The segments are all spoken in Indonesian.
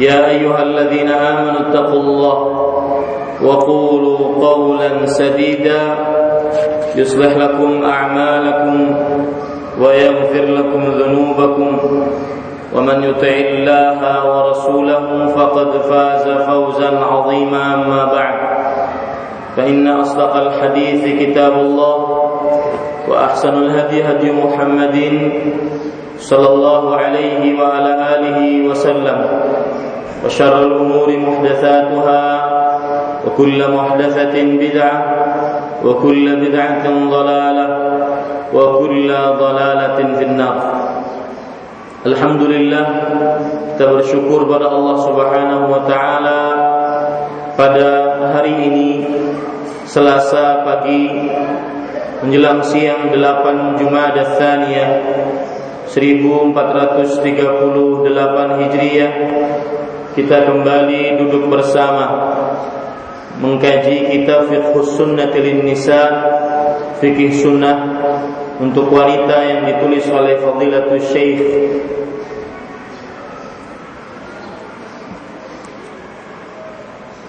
يا أيها الذين آمنوا اتقوا الله وقولوا قولا سديدا يصلح لكم أعمالكم ويغفر لكم ذنوبكم ومن يطع الله ورسوله فقد فاز فوزا عظيما أما بعد فإن أصدق الحديث كتاب الله وأحسن الهدي هدي محمد صلى الله عليه وعلى آله وسلم وشر الأمور محدثاتها وكل محدثة بدعة وكل بدعة ضلالة وكل ضلالة في النار Alhamdulillah kita bersyukur pada Allah Subhanahu wa taala pada hari ini Selasa pagi menjelang siang 8 Jumada Tsaniyah 1438 Hijriah kita kembali duduk bersama. Mengkaji kitab Fiqh Sunnah lin Nisa fikih sunnah untuk wanita yang ditulis oleh Fadilatul Syekh.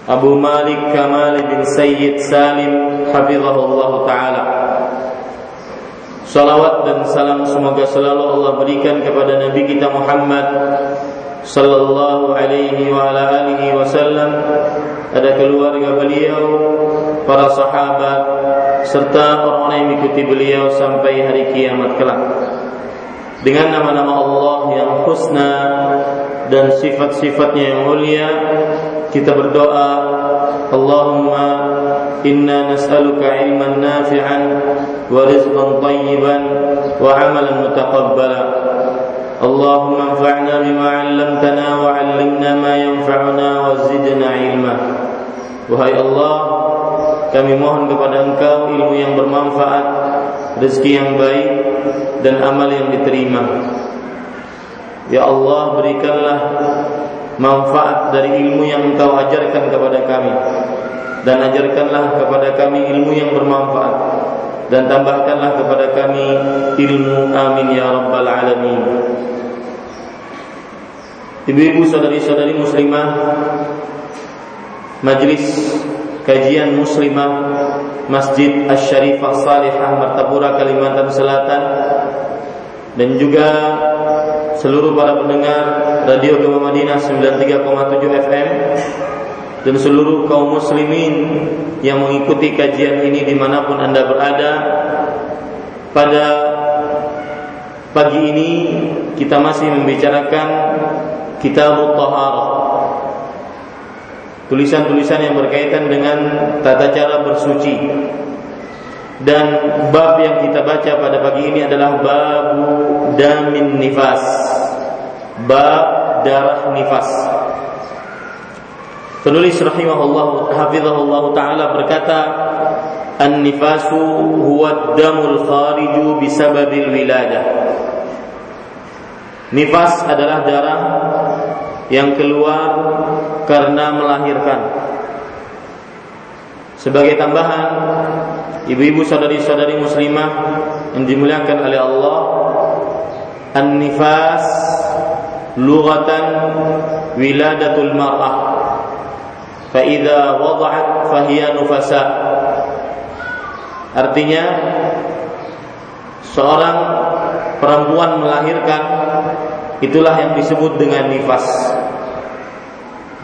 Abu Malik Kamal bin Sayyid Salim Hafizahullah Ta'ala. Salawat dan salam semoga selalu Allah berikan kepada Nabi kita Muhammad sallallahu alaihi wa ala alihi wasallam ada keluarga beliau para sahabat serta orang yang mengikuti beliau sampai hari kiamat kelak. Dengan nama-nama Allah yang husna dan sifat-sifatnya yang mulia kita berdoa Allahumma inna nas'aluka ilman nafi'an wa rizqan tayyiban wa amalan mutaqabbala اللهم انفعنا بما علمتنا وعلمنا ما ينفعنا وزدنا علما Wahai Allah kami mohon kepada Engkau ilmu yang bermanfaat rezeki yang baik dan amal yang diterima Ya Allah berikanlah manfaat dari ilmu yang Engkau ajarkan kepada kami dan ajarkanlah kepada kami ilmu yang bermanfaat dan tambahkanlah kepada kami ilmu. Amin ya rabbal alamin. Ibu-ibu saudari-saudari muslimah Majlis kajian muslimah Masjid Asy-Syarifah Salihah Martapura Kalimantan Selatan. Dan juga seluruh para pendengar Radio Gema Madinah 93,7 FM dan seluruh kaum muslimin yang mengikuti kajian ini di mana pun anda berada. Pada pagi ini kita masih membicarakan kitab taharah tulisan-tulisan yang berkaitan dengan tata cara bersuci. Dan bab yang kita baca pada pagi ini adalah babu damin nifas. Bab darah nifas Penulis rahimahullah hafizahullah taala berkata An-nifasu huwa damul khariju bisababil wiladah Nifas adalah darah yang keluar karena melahirkan. Sebagai tambahan, ibu-ibu saudari-saudari muslimah yang dimuliakan oleh Allah, an-nifas lughatan wiladatul mar'ah fa idza wada'at fahiya nufasa. Artinya seorang perempuan melahirkan itulah yang disebut dengan nifas.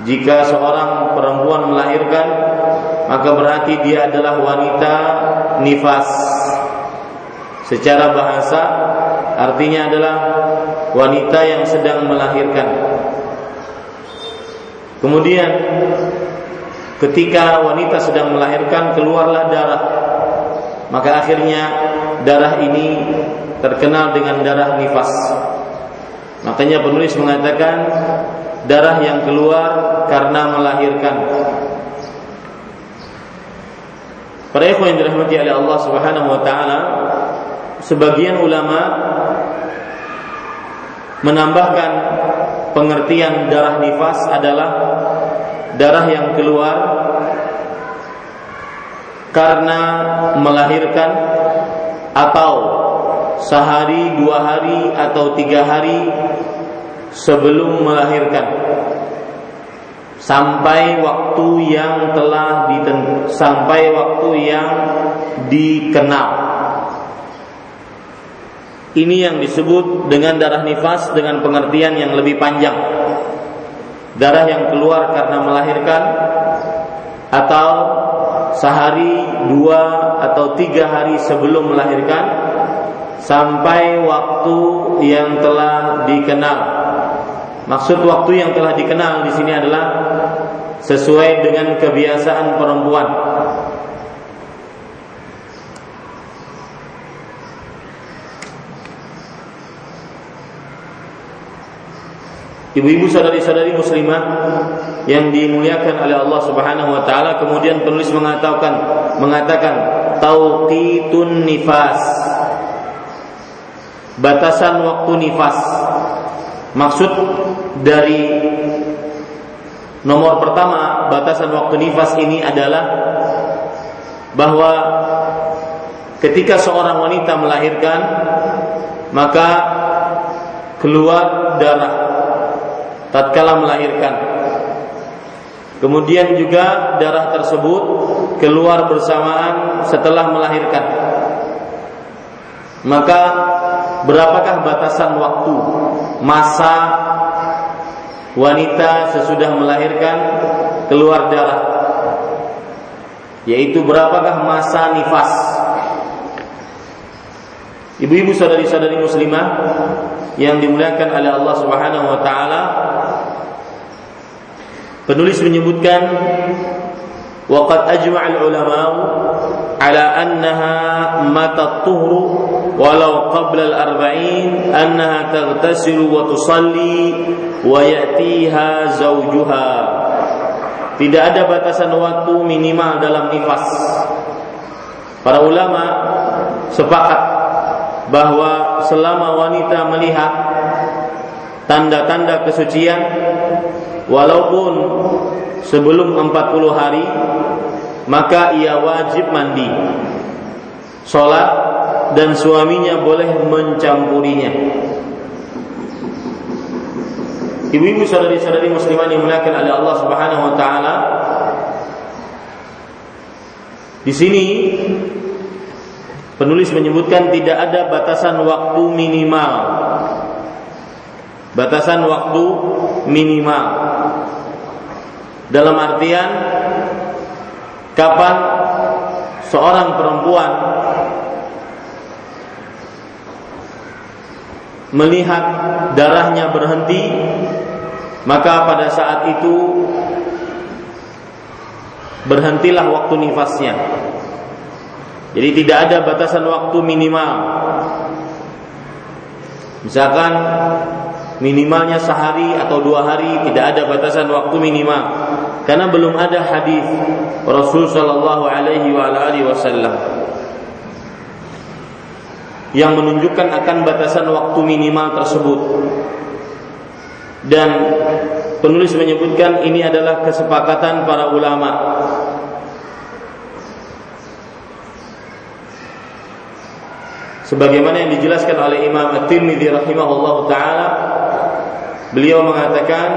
Jika seorang perempuan melahirkan maka berarti dia adalah wanita nifas. Secara bahasa artinya adalah wanita yang sedang melahirkan kemudian ketika wanita sedang melahirkan keluarlah darah. Maka akhirnya darah ini terkenal dengan darah nifas. Makanya penulis mengatakan darah yang keluar karena melahirkan. Para ikhwan yang dirahmati oleh Allah Subhanahu wa taala, sebagian ulama menambahkan pengertian darah nifas adalah darah yang keluar karena melahirkan atau sehari, dua hari, atau tiga hari sebelum melahirkan sampai waktu yang telah diten sampai waktu yang dikenal. Ini yang disebut dengan darah nifas dengan pengertian yang lebih panjang. Darah yang keluar karena melahirkan atau sehari, dua atau tiga hari sebelum melahirkan sampai waktu yang telah dikenal. Maksud waktu yang telah dikenal di sini adalah sesuai dengan kebiasaan perempuan. Ibu-ibu saudari-saudari muslimah yang dimuliakan oleh Allah Subhanahu wa taala kemudian penulis mengatakan mengatakan tauqitun nifas. Batasan waktu nifas. Maksud dari nomor pertama batasan waktu nifas ini adalah bahwa ketika seorang wanita melahirkan maka keluar darah tatkala melahirkan. Kemudian juga darah tersebut keluar bersamaan setelah melahirkan. Maka berapakah batasan waktu masa wanita sesudah melahirkan keluar darah? Yaitu berapakah masa nifas? Ibu-ibu saudari-saudari muslimah yang dimuliakan oleh Allah Subhanahu wa taala Penulis menyebutkan وقد أجمع العلماء على أنها متى الطهر ولو قبل الأربعين أنها تغتسل وتصلي ويأتيها زوجها Tidak ada batasan waktu minimal dalam nifas. Para ulama sepakat bahwa selama wanita melihat tanda-tanda kesucian walaupun sebelum 40 hari maka ia wajib mandi sholat dan suaminya boleh mencampurinya. Ibu-ibu saudari-saudari muslimah yang dimuliakan oleh Allah Subhanahu wa taala di sini penulis menyebutkan tidak ada batasan waktu minimal. Batasan waktu minimal. Dalam artian kapan seorang perempuan melihat darahnya berhenti maka pada saat itu berhentilah waktu nifasnya jadi tidak ada batasan waktu minimal. Misalkan minimalnya sehari atau dua hari tidak ada batasan waktu minimal. Karena belum ada hadis Rasul Shallallahu Alaihi Wasallam yang menunjukkan akan batasan waktu minimal tersebut. Dan penulis menyebutkan ini adalah kesepakatan para ulama sebagaimana yang dijelaskan oleh Imam At-Tirmidzi rahimahullahu taala beliau mengatakan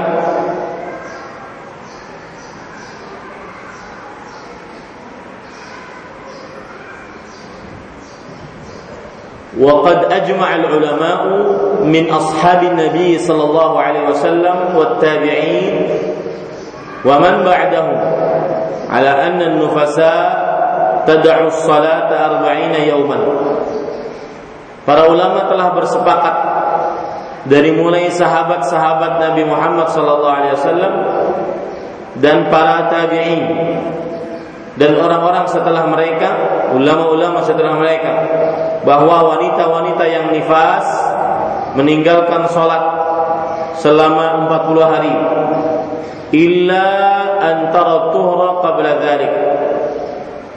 وقد أجمع العلماء من أصحاب النبي صلى الله عليه وسلم والتابعين ومن بعدهم على أن النفساء تدع الصلاة أربعين يوما Para ulama telah bersepakat dari mulai sahabat-sahabat Nabi Muhammad wasallam dan para tabi'in dan orang-orang setelah mereka, ulama-ulama setelah mereka bahwa wanita-wanita yang nifas meninggalkan sholat selama 40 hari illa antara tuhra qabla dhalik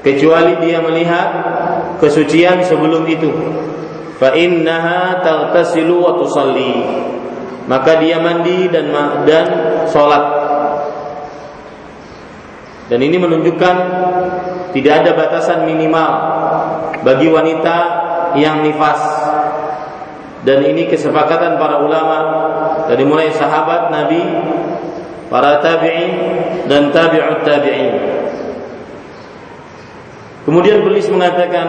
kecuali dia melihat kesucian sebelum itu fa innaha taghtasilu wa tusalli. Maka dia mandi dan dan salat dan ini menunjukkan tidak ada batasan minimal bagi wanita yang nifas. Dan ini kesepakatan para ulama dari mulai sahabat Nabi para tabi'in dan tabi'ut tabi'in. Kemudian beliau mengatakan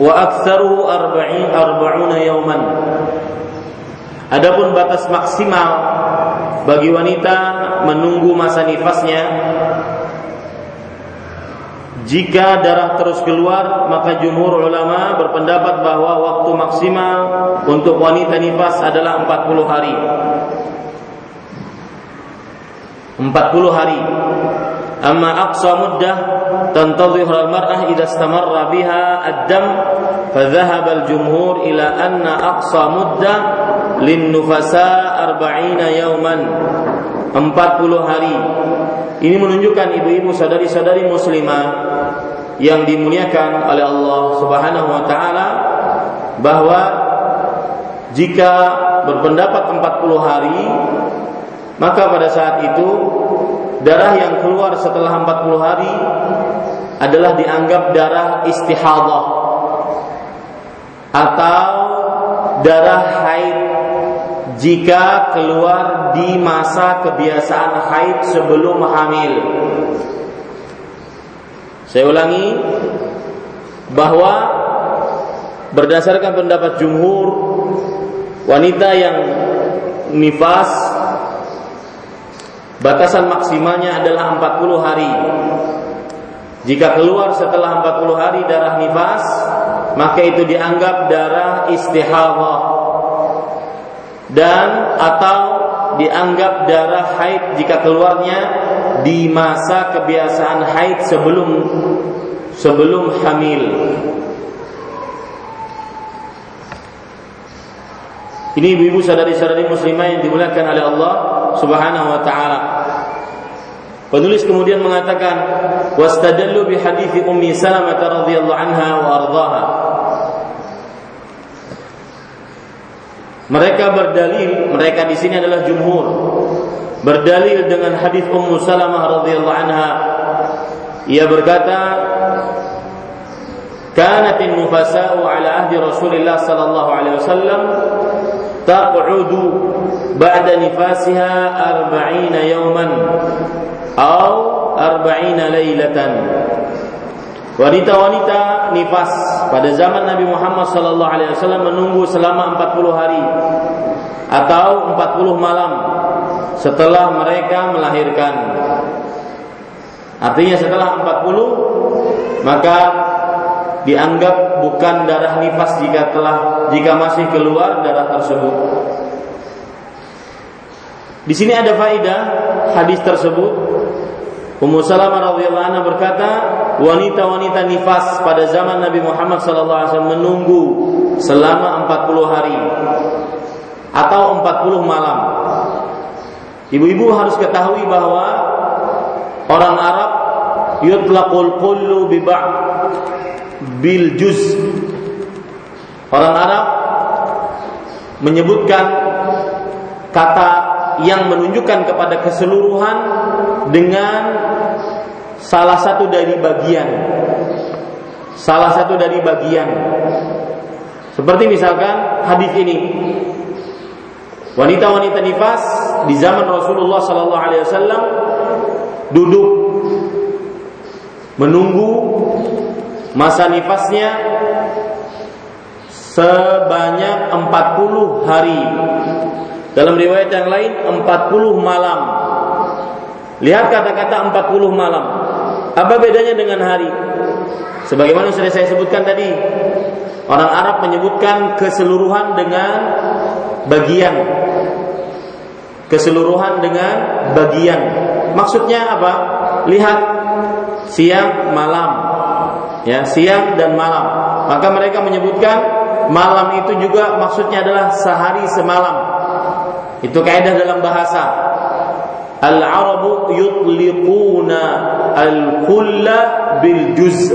wa aktsaru arba'in arba'una yauman Adapun batas maksimal bagi wanita menunggu masa nifasnya jika darah terus keluar maka jumhur ulama berpendapat bahwa waktu maksimal untuk wanita nifas adalah 40 hari. 40 hari. Amma aqsa muddah تنتظر المرأة إذا استمر بها الدم فذهب الجمهور إلى أن أقصى مدة للنفساء أربعين يوما 40 hari ini menunjukkan ibu-ibu sadari-sadari muslimah yang dimuliakan oleh Allah Subhanahu wa taala bahwa jika berpendapat 40 hari maka pada saat itu darah yang keluar setelah 40 hari adalah dianggap darah istihadah atau darah haid jika keluar di masa kebiasaan haid sebelum hamil. Saya ulangi bahwa berdasarkan pendapat jumhur wanita yang nifas batasan maksimalnya adalah 40 hari jika keluar setelah 40 hari darah nifas, maka itu dianggap darah istihadah dan atau dianggap darah haid jika keluarnya di masa kebiasaan haid sebelum sebelum hamil. Ini ibu-ibu sadari-sadari muslimah yang dimuliakan oleh Allah Subhanahu wa taala. Penulis kemudian mengatakan wastadallu bi hadis Ummi Salamah radhiyallahu anha wa ardhaha. Mereka berdalil, mereka di sini adalah jumhur. Berdalil dengan hadis Ummu Salamah radhiyallahu anha. Ia berkata, "Kanat an-nufasa'u ala ahdi Rasulillah sallallahu alaihi wasallam taq'udu ba'da nifasiha 40 yawman." atau arba'ina lailatan Wanita-wanita nifas pada zaman Nabi Muhammad sallallahu alaihi wasallam menunggu selama 40 hari atau 40 malam setelah mereka melahirkan. Artinya setelah 40 maka dianggap bukan darah nifas jika telah jika masih keluar darah tersebut. Di sini ada faedah hadis tersebut Ummu Salamah radhiyallahu anha berkata, wanita-wanita nifas pada zaman Nabi Muhammad SAW menunggu selama 40 hari atau 40 malam. Ibu-ibu harus ketahui bahwa orang Arab yutlaqul kullu bi bil juz. Orang Arab menyebutkan kata yang menunjukkan kepada keseluruhan dengan salah satu dari bagian salah satu dari bagian Seperti misalkan hadis ini. Wanita-wanita nifas di zaman Rasulullah sallallahu alaihi wasallam duduk menunggu masa nifasnya sebanyak 40 hari. Dalam riwayat yang lain 40 malam. Lihat kata-kata 40 malam. Apa bedanya dengan hari? Sebagaimana sudah saya sebutkan tadi, orang Arab menyebutkan keseluruhan dengan bagian. Keseluruhan dengan bagian. Maksudnya apa? Lihat siang malam. Ya, siang dan malam. Maka mereka menyebutkan malam itu juga maksudnya adalah sehari semalam. Itu kaidah dalam bahasa. Al-Arabu yutliquna al-kulla bil juz.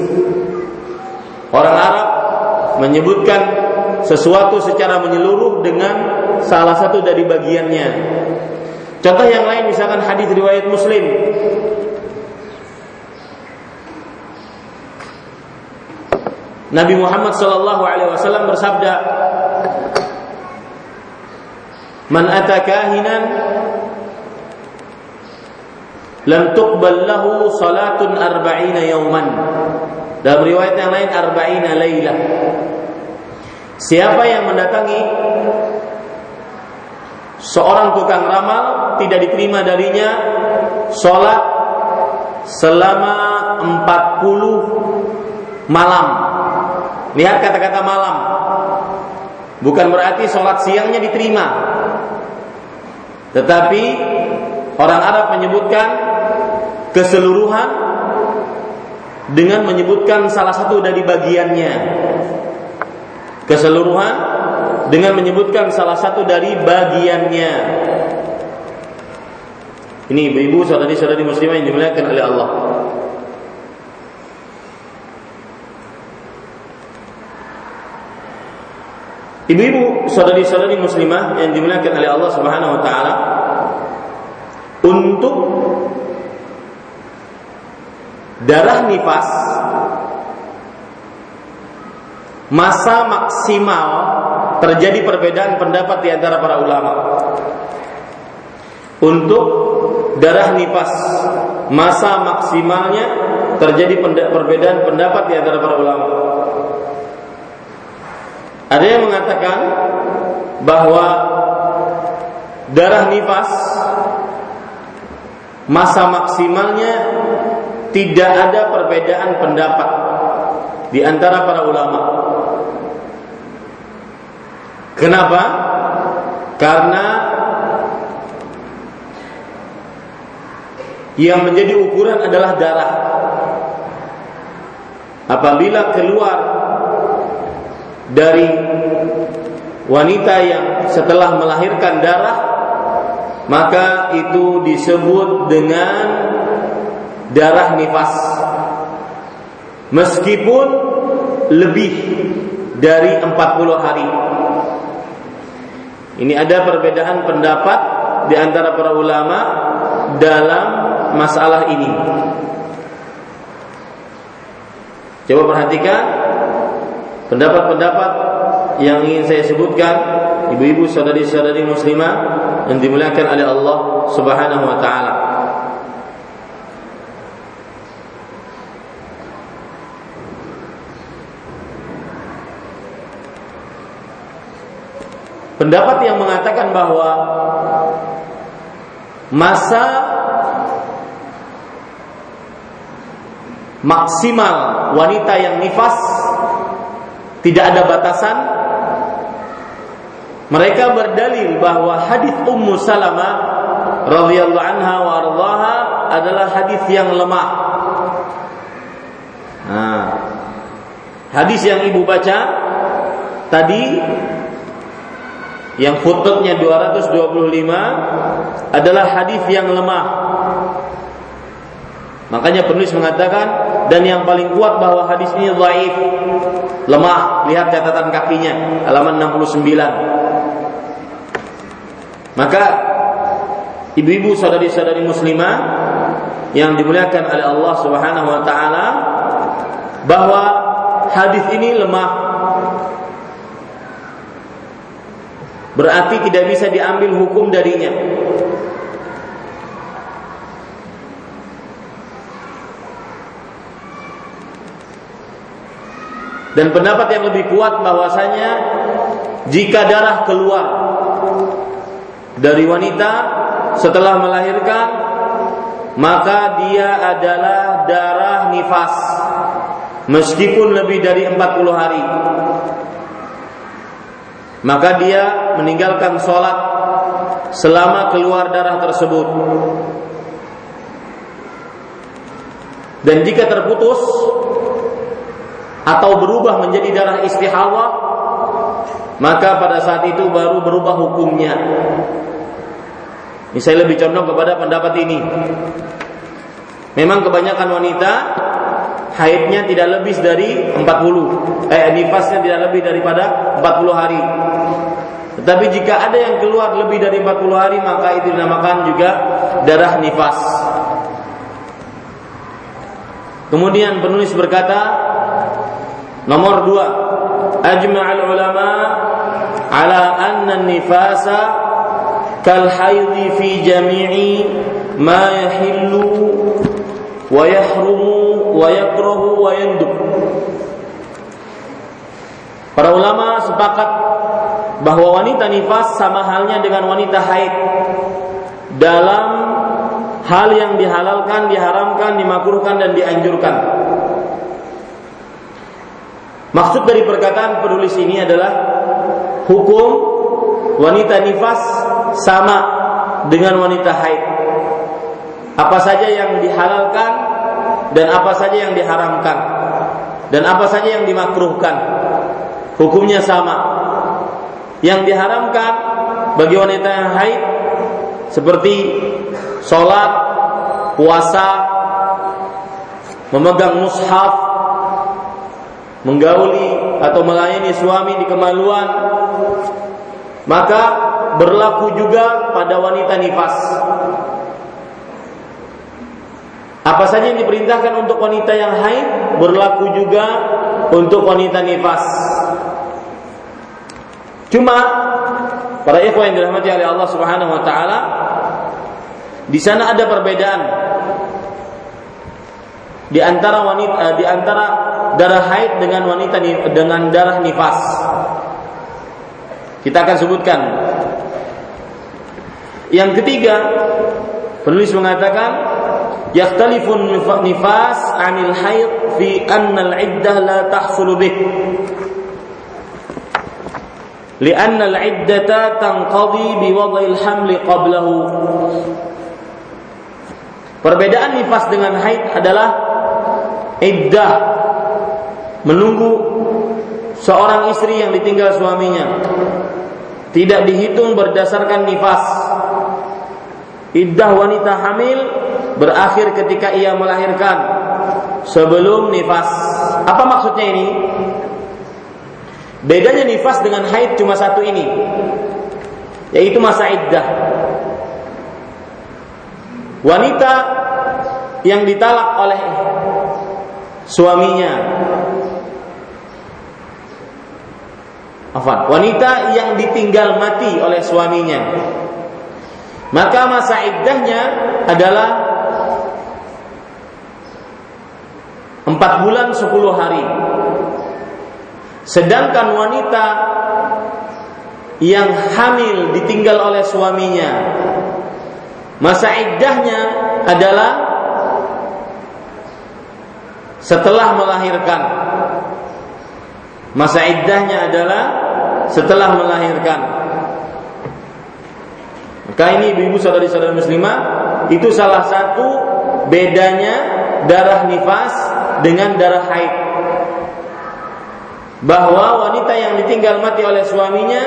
Orang Arab menyebutkan sesuatu secara menyeluruh dengan salah satu dari bagiannya. Contoh yang lain misalkan hadis riwayat Muslim. Nabi Muhammad sallallahu alaihi wasallam bersabda, "Man ata kahinan lam tuqbal lahu salatun arba'ina yauman. Dalam riwayat yang lain arba'ina laila. Siapa yang mendatangi seorang tukang ramal tidak diterima darinya salat selama 40 malam. Lihat kata-kata malam. Bukan berarti sholat siangnya diterima. Tetapi orang Arab menyebutkan keseluruhan dengan menyebutkan salah satu dari bagiannya. Keseluruhan dengan menyebutkan salah satu dari bagiannya. Ini ibu-ibu saudari-saudari muslimah yang dimuliakan oleh Allah. Ibu-ibu saudari-saudari muslimah yang dimuliakan oleh Allah Subhanahu wa taala untuk darah nifas masa maksimal terjadi perbedaan pendapat di antara para ulama. Untuk darah nifas masa maksimalnya terjadi perbedaan pendapat di antara para ulama. Ada yang mengatakan bahwa darah nifas masa maksimalnya tidak ada perbedaan pendapat di antara para ulama. Kenapa? Karena yang menjadi ukuran adalah darah. Apabila keluar dari wanita yang setelah melahirkan darah, maka itu disebut dengan darah nifas. Meskipun lebih dari 40 hari. Ini ada perbedaan pendapat di antara para ulama dalam masalah ini. Coba perhatikan pendapat-pendapat yang ingin saya sebutkan ibu-ibu saudari-saudari muslimah yang dimuliakan oleh Allah Subhanahu wa taala. Pendapat yang mengatakan bahwa masa maksimal wanita yang nifas tidak ada batasan mereka berdalil bahwa hadis Ummu Salamah radhiyallahu anha wa adalah hadis yang lemah. Nah, hadis yang ibu baca tadi yang footnote-nya 225 adalah hadis yang lemah. Makanya penulis mengatakan dan yang paling kuat bahwa hadis ini dhaif, lemah. Lihat catatan kakinya halaman 69. Maka ibu-ibu saudari-saudari muslimah yang dimuliakan oleh Allah Subhanahu wa taala bahwa hadis ini lemah berarti tidak bisa diambil hukum darinya. Dan pendapat yang lebih kuat bahwasanya jika darah keluar dari wanita setelah melahirkan maka dia adalah darah nifas. Meskipun lebih dari 40 hari. Maka dia meninggalkan sholat selama keluar darah tersebut. Dan jika terputus atau berubah menjadi darah istihawa maka pada saat itu baru berubah hukumnya. Ini saya lebih condong kepada pendapat ini. Memang kebanyakan wanita haidnya tidak lebih dari 40 eh nifasnya tidak lebih daripada 40 hari. Tetapi jika ada yang keluar lebih dari 40 hari maka itu dinamakan juga darah nifas. Kemudian penulis berkata Nomor dua, ajma'al ulama ala anna nifasa kal haidhi fi jami'i ma yahillu wa yahrumu wa yakrahu wa yandub. Para ulama sepakat bahwa wanita nifas sama halnya dengan wanita haid dalam hal yang dihalalkan, diharamkan, dimakruhkan dan dianjurkan. Maksud dari perkataan penulis ini adalah hukum wanita nifas sama dengan wanita haid. Apa saja yang dihalalkan dan apa saja yang diharamkan dan apa saja yang dimakruhkan. Hukumnya sama. Yang diharamkan bagi wanita yang haid seperti sholat, puasa, memegang mushaf, menggauli atau melayani suami di kemaluan maka berlaku juga pada wanita nifas. Apa saja yang diperintahkan untuk wanita yang haid berlaku juga untuk wanita nifas. Cuma para ikhwan yang dirahmati oleh Allah Subhanahu wa taala di sana ada perbedaan di antara wanita eh, di antara darah haid dengan wanita dengan darah nifas. Kita akan sebutkan. Yang ketiga, penulis mengatakan yaktalifun nifas anil haid fi anna al-iddah la tahsulu bih. لأن العدة تنقضي بوضع الحمل قبله Perbedaan nifas dengan haid adalah iddah menunggu seorang istri yang ditinggal suaminya. Tidak dihitung berdasarkan nifas. Iddah wanita hamil berakhir ketika ia melahirkan sebelum nifas. Apa maksudnya ini? Bedanya nifas dengan haid cuma satu ini yaitu masa iddah. Wanita yang ditalak oleh suaminya Afan, wanita yang ditinggal mati oleh suaminya. Maka masa iddahnya adalah empat bulan sepuluh hari. Sedangkan wanita yang hamil ditinggal oleh suaminya, masa iddahnya adalah setelah melahirkan. Masa iddahnya adalah setelah melahirkan. Maka ini ibu-ibu saudari-saudari muslimah itu salah satu bedanya darah nifas dengan darah haid. Bahwa wanita yang ditinggal mati oleh suaminya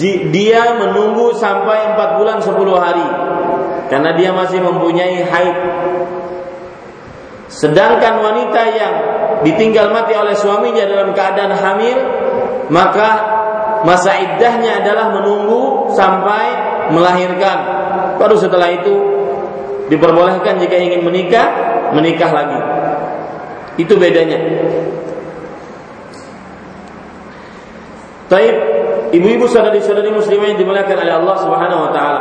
dia menunggu sampai 4 bulan 10 hari karena dia masih mempunyai haid. Sedangkan wanita yang ditinggal mati oleh suaminya dalam keadaan hamil maka masa iddahnya adalah menunggu sampai melahirkan. Baru setelah itu diperbolehkan jika ingin menikah, menikah lagi. Itu bedanya. Taib ibu-ibu saudari-saudari muslimah yang dimuliakan oleh Allah Subhanahu wa taala.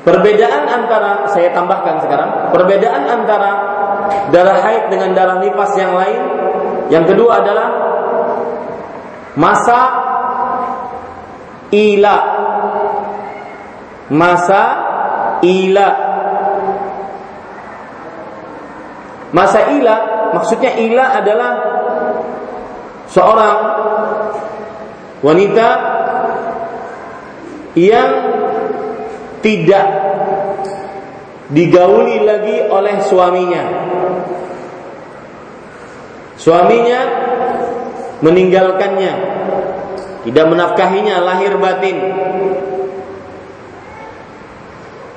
Perbedaan antara saya tambahkan sekarang, perbedaan antara darah haid dengan darah nifas yang lain, yang kedua adalah masa ila. Masa ila. Masa ila maksudnya ila adalah seorang wanita yang tidak digauli lagi oleh suaminya. Suaminya meninggalkannya, tidak menafkahinya lahir batin.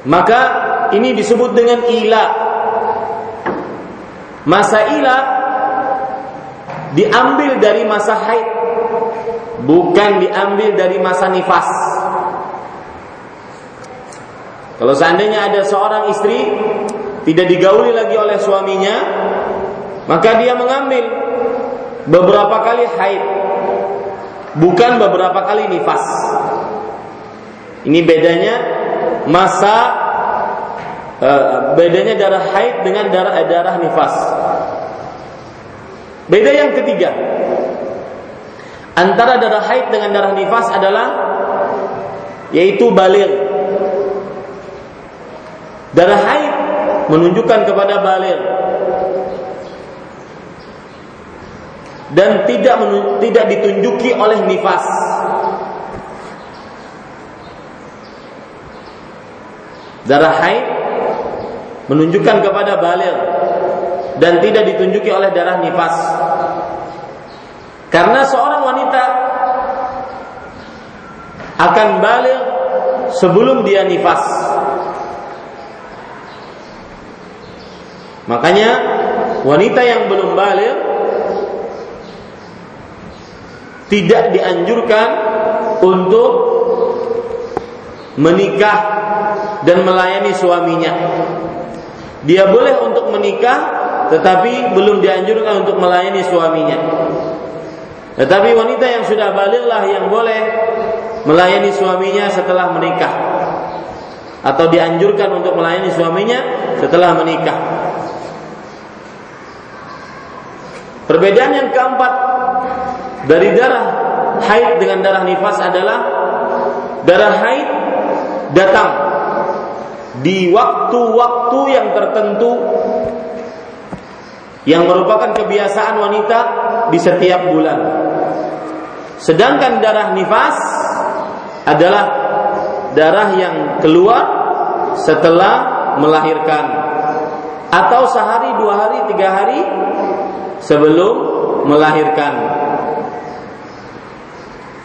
Maka ini disebut dengan ila. Masa ila diambil dari masa haid, bukan diambil dari masa nifas. Kalau seandainya ada seorang istri tidak digauli lagi oleh suaminya, maka dia mengambil beberapa kali haid, bukan beberapa kali nifas. Ini bedanya masa uh, bedanya darah haid dengan darah darah nifas. Beda yang ketiga antara darah haid dengan darah nifas adalah yaitu balir Darah haid menunjukkan kepada balir dan tidak tidak ditunjuki oleh nifas. Darah haid menunjukkan kepada balir dan tidak ditunjuki oleh darah nifas. Karena seorang wanita akan balir sebelum dia nifas. Makanya wanita yang belum balik tidak dianjurkan untuk menikah dan melayani suaminya. Dia boleh untuk menikah tetapi belum dianjurkan untuk melayani suaminya. Tetapi wanita yang sudah baliklah yang boleh melayani suaminya setelah menikah atau dianjurkan untuk melayani suaminya setelah menikah. Perbedaan yang keempat dari darah haid dengan darah nifas adalah darah haid datang di waktu-waktu yang tertentu yang merupakan kebiasaan wanita di setiap bulan. Sedangkan darah nifas adalah darah yang keluar setelah melahirkan atau sehari, dua hari, tiga hari sebelum melahirkan.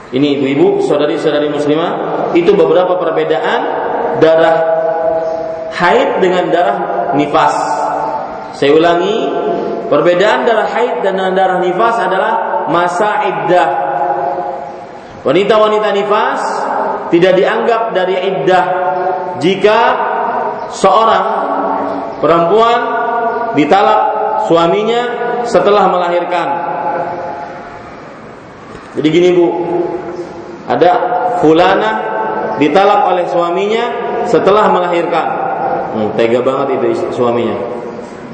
Ini ibu-ibu, saudari-saudari muslimah, itu beberapa perbedaan darah haid dengan darah nifas. Saya ulangi, perbedaan darah haid dan darah nifas adalah masa iddah. Wanita-wanita nifas tidak dianggap dari iddah jika seorang perempuan ditalak suaminya setelah melahirkan. Jadi gini bu, ada fulana ditalak oleh suaminya setelah melahirkan. Hmm, tega banget itu suaminya.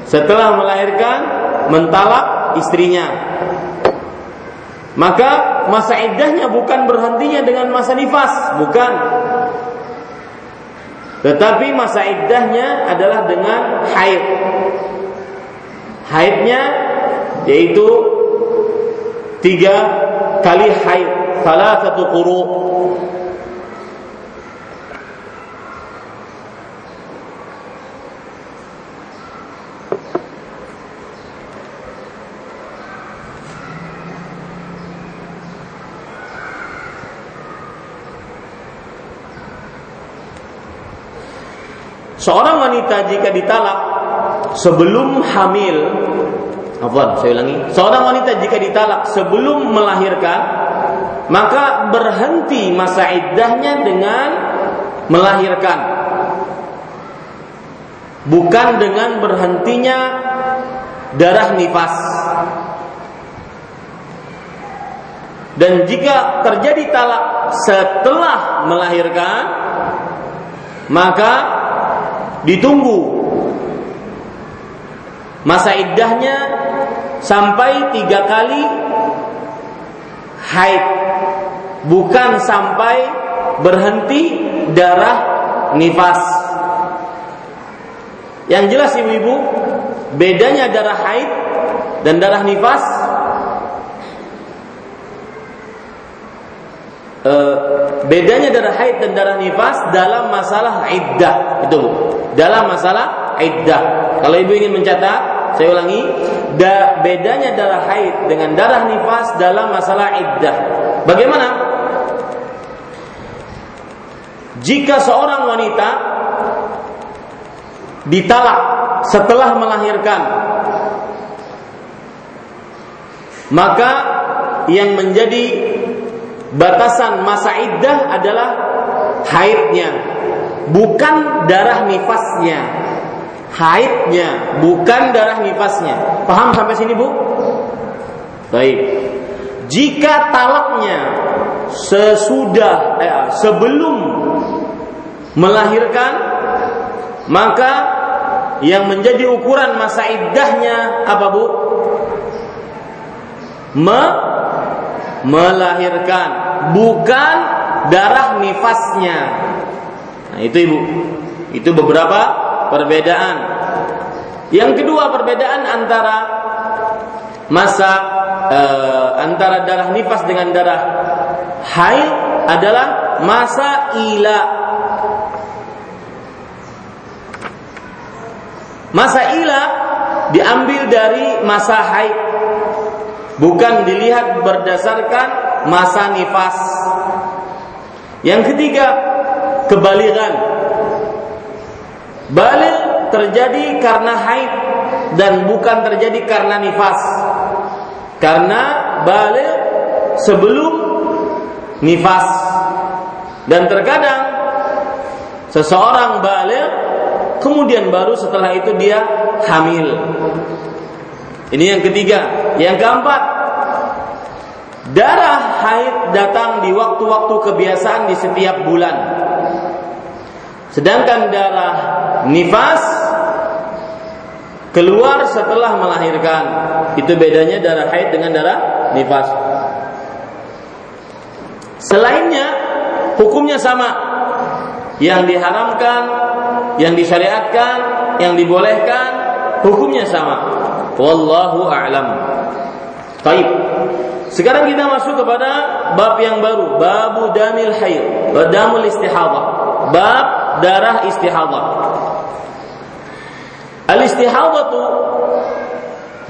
Setelah melahirkan, mentalak istrinya. Maka masa iddahnya bukan berhentinya dengan masa nifas, bukan. Tetapi masa iddahnya adalah dengan haid. Haidnya yaitu tiga kali haid salah satu quru. Seorang wanita jika ditalak sebelum hamil Afwan, saya ulangi. Seorang wanita jika ditalak sebelum melahirkan, maka berhenti masa iddahnya dengan melahirkan. Bukan dengan berhentinya darah nifas. Dan jika terjadi talak setelah melahirkan, maka ditunggu masa iddahnya sampai tiga kali haid, bukan sampai berhenti darah nifas. Yang jelas ibu-ibu, bedanya darah haid dan darah nifas e, bedanya darah haid dan darah nifas dalam masalah iddah. Itu dalam masalah iddah. Kalau ibu ingin mencatat saya ulangi. Da, bedanya darah haid dengan darah nifas dalam masalah iddah. Bagaimana? Jika seorang wanita ditalak setelah melahirkan maka yang menjadi batasan masa iddah adalah haidnya bukan darah nifasnya haidnya bukan darah nifasnya paham sampai sini bu? Baik. Jika talaknya sesudah eh, sebelum melahirkan maka yang menjadi ukuran masa iddahnya apa bu? Me melahirkan. Bukan darah nifasnya nah itu ibu. Itu beberapa perbedaan yang kedua perbedaan antara masa eh, antara darah nifas dengan darah haid adalah masa ila Masa ila diambil dari masa haid. Bukan dilihat berdasarkan masa nifas. Yang ketiga, kebaligan. Balik terjadi karena haid dan bukan terjadi karena nifas. Karena balik sebelum nifas. Dan terkadang seseorang balik kemudian baru setelah itu dia hamil. Ini yang ketiga. Yang keempat, darah haid datang di waktu-waktu kebiasaan di setiap bulan. Sedangkan darah nifas keluar setelah melahirkan. Itu bedanya darah haid dengan darah nifas. Selainnya hukumnya sama. Yang diharamkan yang disyariatkan, yang dibolehkan, hukumnya sama. Wallahu a'lam. Taib. Sekarang kita masuk kepada bab yang baru, babu damil haid, damul istihadah. Bab darah istihadah. Al istihadatu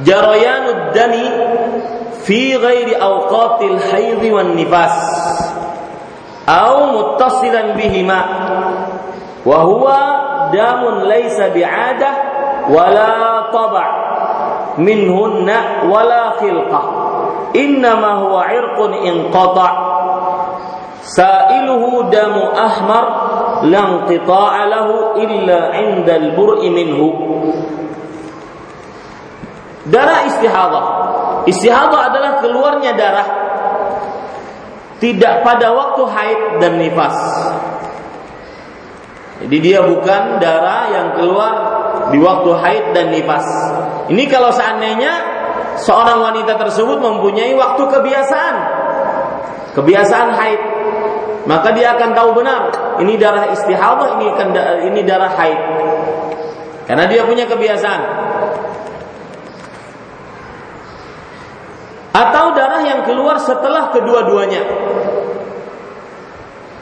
jarayanud dami fi ghairi awqatil haid wan nifas. Atau muttasilan bihima. Wa huwa damun laisa bi'adah wala taba' minhunna wala khilqah innama huwa irqun inqata' sailuhu damu ahmar lahu illa 'inda al-bur'i minhu. Darah istihadah. Istihadah adalah keluarnya darah. Tidak pada waktu haid dan nifas. Jadi dia bukan darah yang keluar di waktu haid dan nifas. Ini kalau seandainya seorang wanita tersebut mempunyai waktu kebiasaan, kebiasaan haid, maka dia akan tahu benar ini darah istihadah, ini ini darah haid. Karena dia punya kebiasaan. Atau darah yang keluar setelah kedua-duanya.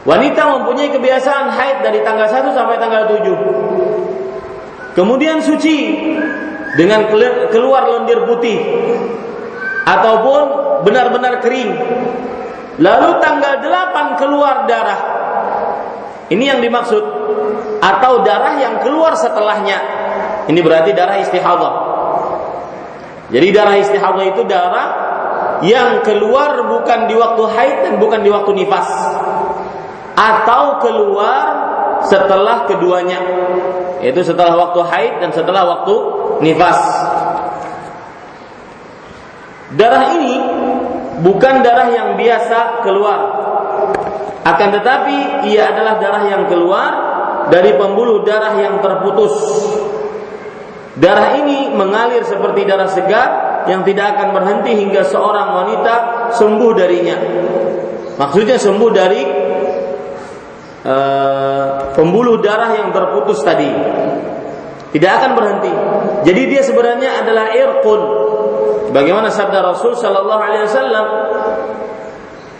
Wanita mempunyai kebiasaan haid dari tanggal 1 sampai tanggal 7. Kemudian suci dengan keluar lendir putih ataupun benar-benar kering. Lalu tanggal 8 keluar darah. Ini yang dimaksud atau darah yang keluar setelahnya. Ini berarti darah istihadah. Jadi darah istihadah itu darah yang keluar bukan di waktu haid dan bukan di waktu nifas atau keluar setelah keduanya yaitu setelah waktu haid dan setelah waktu nifas Darah ini bukan darah yang biasa keluar. Akan tetapi ia adalah darah yang keluar dari pembuluh darah yang terputus. Darah ini mengalir seperti darah segar yang tidak akan berhenti hingga seorang wanita sembuh darinya. Maksudnya sembuh dari uh, pembuluh darah yang terputus tadi. Tidak akan berhenti. Jadi dia sebenarnya adalah irqun. Bagaimana sabda Rasul sallallahu alaihi wasallam?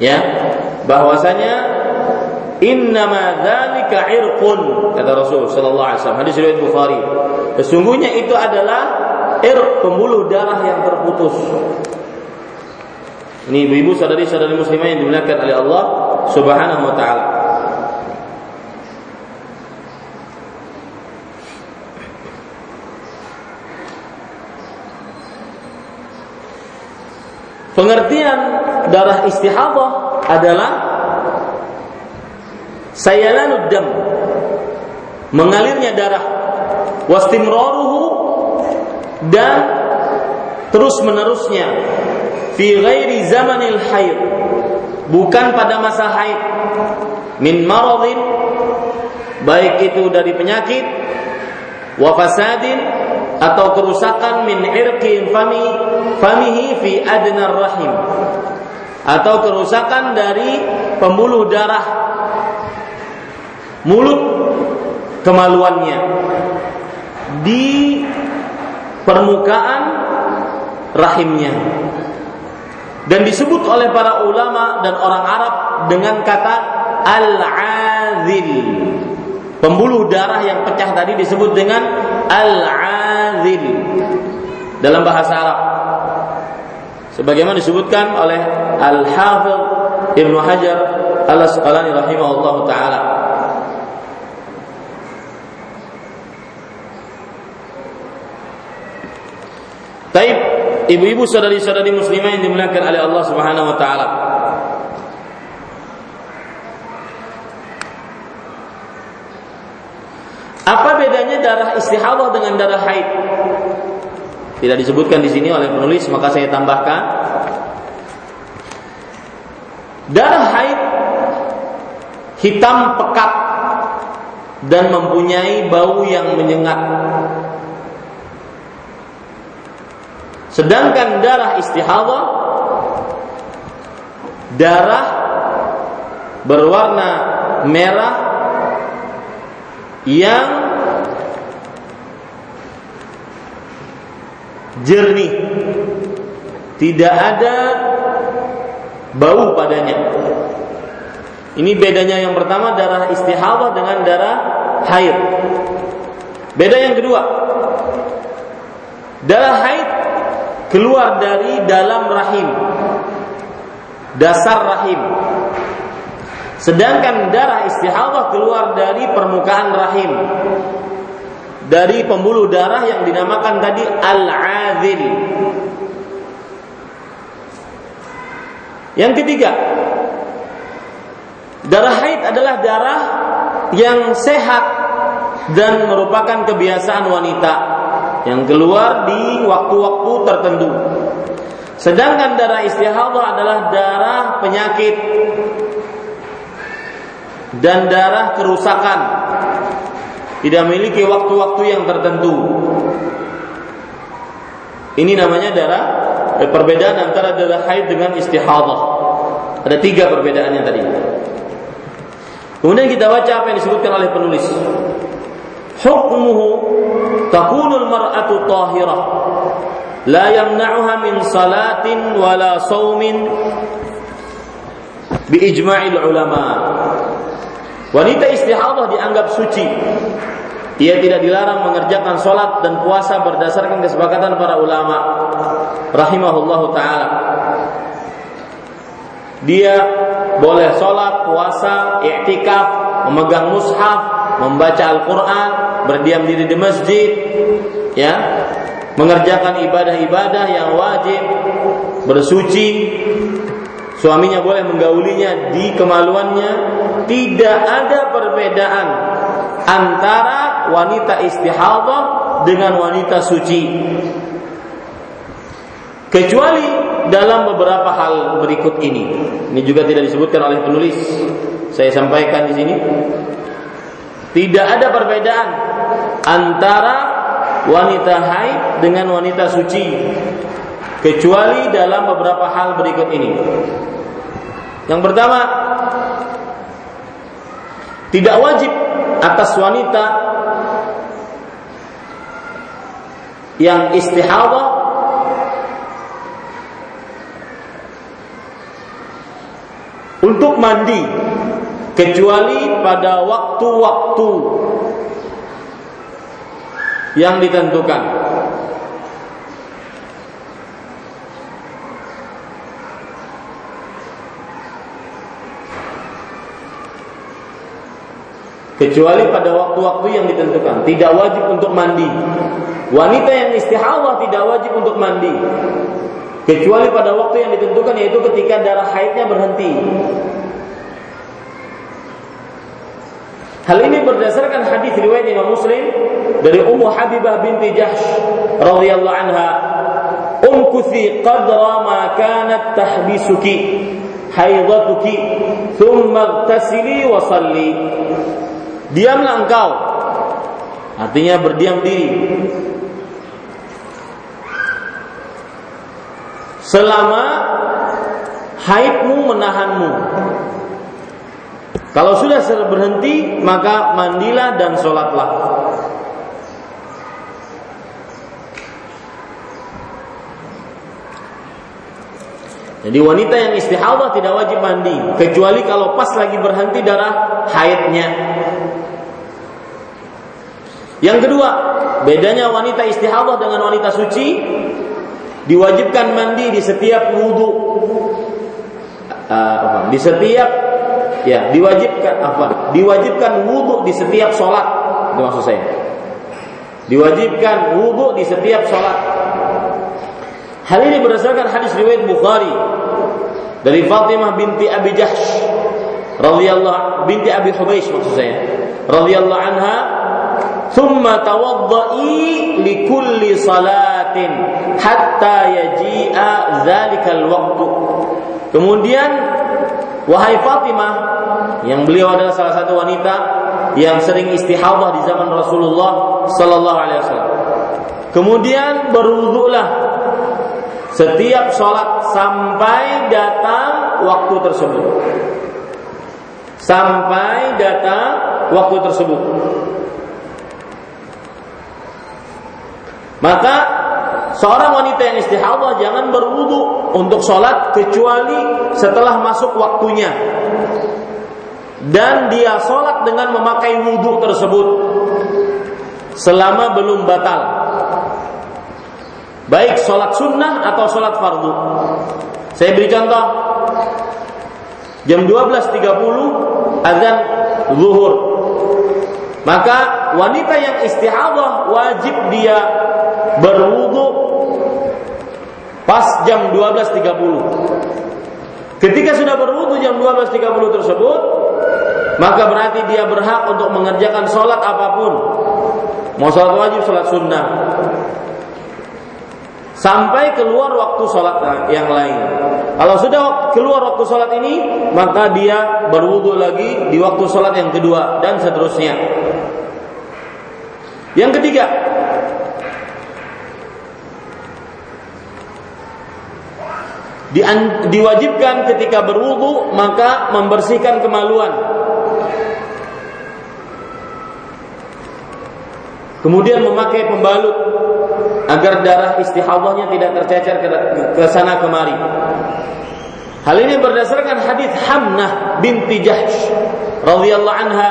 Ya, bahwasanya innama dzalika irqun kata Rasul sallallahu alaihi wasallam hadis riwayat Bukhari. Sesungguhnya itu adalah irq pembuluh darah yang terputus. Ini ibu-ibu saudari-saudari muslimah yang dimuliakan oleh Allah Subhanahu wa taala. Pengertian darah istihadah adalah sayalanud dam mengalirnya darah wastimraruhu dan terus menerusnya fi ghairi zamanil haid bukan pada masa haid min maradin baik itu dari penyakit wa fasadin atau kerusakan min irqin fami famihi fi adnar rahim. Atau kerusakan dari pembuluh darah mulut kemaluannya. Di permukaan rahimnya. Dan disebut oleh para ulama dan orang Arab dengan kata al-azil pembuluh darah yang pecah tadi disebut dengan al-azil azil dalam bahasa Arab. Sebagaimana disebutkan oleh Al-Hafidh Ibnu Hajar Al-Asqalani rahimahullah taala. Taib, ibu-ibu saudari-saudari muslimah yang dimuliakan oleh Allah Subhanahu wa taala. Apa bedanya darah istihadah dengan darah haid? Tidak disebutkan di sini oleh penulis, maka saya tambahkan. Darah haid hitam pekat dan mempunyai bau yang menyengat. Sedangkan darah istihadah darah berwarna merah yang jernih. Tidak ada bau padanya. Ini bedanya yang pertama darah istihadah dengan darah haid. Beda yang kedua. Darah haid keluar dari dalam rahim. Dasar rahim. Sedangkan darah istihadah keluar dari permukaan rahim. Dari pembuluh darah yang dinamakan tadi al-azil. Yang ketiga, darah haid adalah darah yang sehat dan merupakan kebiasaan wanita yang keluar di waktu-waktu tertentu. Sedangkan darah istihadah adalah darah penyakit dan darah kerusakan tidak memiliki waktu-waktu yang tertentu. Ini namanya darah eh, perbedaan antara darah haid dengan istihadah. Ada tiga perbedaannya tadi. Kemudian kita baca apa yang disebutkan oleh penulis. Hukmuhu takunul mar'atu tahirah la yamna'uha min salatin wala saumin bi ijma'il ulama Wanita istihadah dianggap suci. Ia tidak dilarang mengerjakan sholat dan puasa berdasarkan kesepakatan para ulama. Rahimahullahu taala. Dia boleh sholat, puasa, i'tikaf, memegang mushaf, membaca Al-Quran, berdiam diri di masjid, ya, mengerjakan ibadah-ibadah yang wajib, bersuci, suaminya boleh menggaulinya di kemaluannya, tidak ada perbedaan antara wanita istihadah dengan wanita suci. kecuali dalam beberapa hal berikut ini. Ini juga tidak disebutkan oleh penulis. Saya sampaikan di sini. Tidak ada perbedaan antara wanita haid dengan wanita suci kecuali dalam beberapa hal berikut ini. Yang pertama, tidak wajib atas wanita yang istihadah untuk mandi kecuali pada waktu-waktu yang ditentukan. Kecuali pada waktu-waktu yang ditentukan, tidak wajib untuk mandi. Wanita yang istihadah tidak wajib untuk mandi. Kecuali pada waktu yang ditentukan yaitu ketika darah haidnya berhenti. Hal ini berdasarkan hadis riwayat Imam Muslim dari Ummu Habibah binti Jahsh radhiyallahu anha, "Umkuthi qadra ma kanat tahbisuki haidatuki, thumma wa salli." Diamlah engkau. Artinya berdiam diri. Selama haidmu menahanmu kalau sudah berhenti, maka mandilah dan sholatlah. Jadi wanita yang istihadah tidak wajib mandi kecuali kalau pas lagi berhenti darah haidnya. Yang kedua, bedanya wanita istihadah dengan wanita suci diwajibkan mandi di setiap wudhu, uh, di setiap ya diwajibkan apa? Diwajibkan wudhu di setiap sholat. Itu maksud saya. Diwajibkan wudhu di setiap sholat. Hal ini berdasarkan hadis riwayat Bukhari dari Fatimah binti Abi Jahsh radhiyallahu binti Abi Hubeish maksud saya radhiyallahu anha thumma tawaddai li kulli salatin hatta yaji'a dzalikal waqtu kemudian wahai Fatimah yang beliau adalah salah satu wanita yang sering istihadah di zaman Rasulullah sallallahu alaihi wasallam. Kemudian berwuduklah setiap sholat sampai datang waktu tersebut. Sampai datang waktu tersebut. Maka seorang wanita yang istihadah jangan berwudu untuk sholat kecuali setelah masuk waktunya dan dia sholat dengan memakai wudhu tersebut selama belum batal baik sholat sunnah atau sholat fardu saya beri contoh jam 12.30 azan zuhur maka wanita yang istihadah wajib dia berwudhu pas jam 12.30 ketika sudah berwudhu jam 12.30 tersebut maka berarti dia berhak untuk mengerjakan sholat apa pun. Mau sholat wajib, sholat sunnah. Sampai keluar waktu sholat yang lain. Kalau sudah keluar waktu sholat ini, maka dia berwudu lagi di waktu sholat yang kedua dan seterusnya. Yang ketiga, diwajibkan ketika berwudu maka membersihkan kemaluan Kemudian memakai pembalut agar darah istihadahnya tidak tercecer ke, sana kemari. Hal ini berdasarkan hadis Hamnah binti Jahsh radhiyallahu anha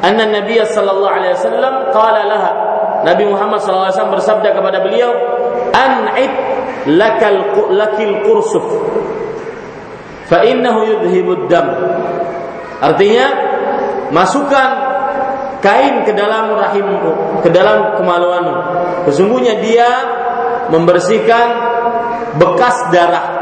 anna Nabi sallallahu alaihi wasallam qala laha. Nabi Muhammad sallallahu alaihi wasallam bersabda kepada beliau an'id lakal lakil qursuf fa innahu yudhibud dam. Artinya masukkan kain ke dalam rahimmu, ke dalam kemaluanmu. Sesungguhnya dia membersihkan bekas darah.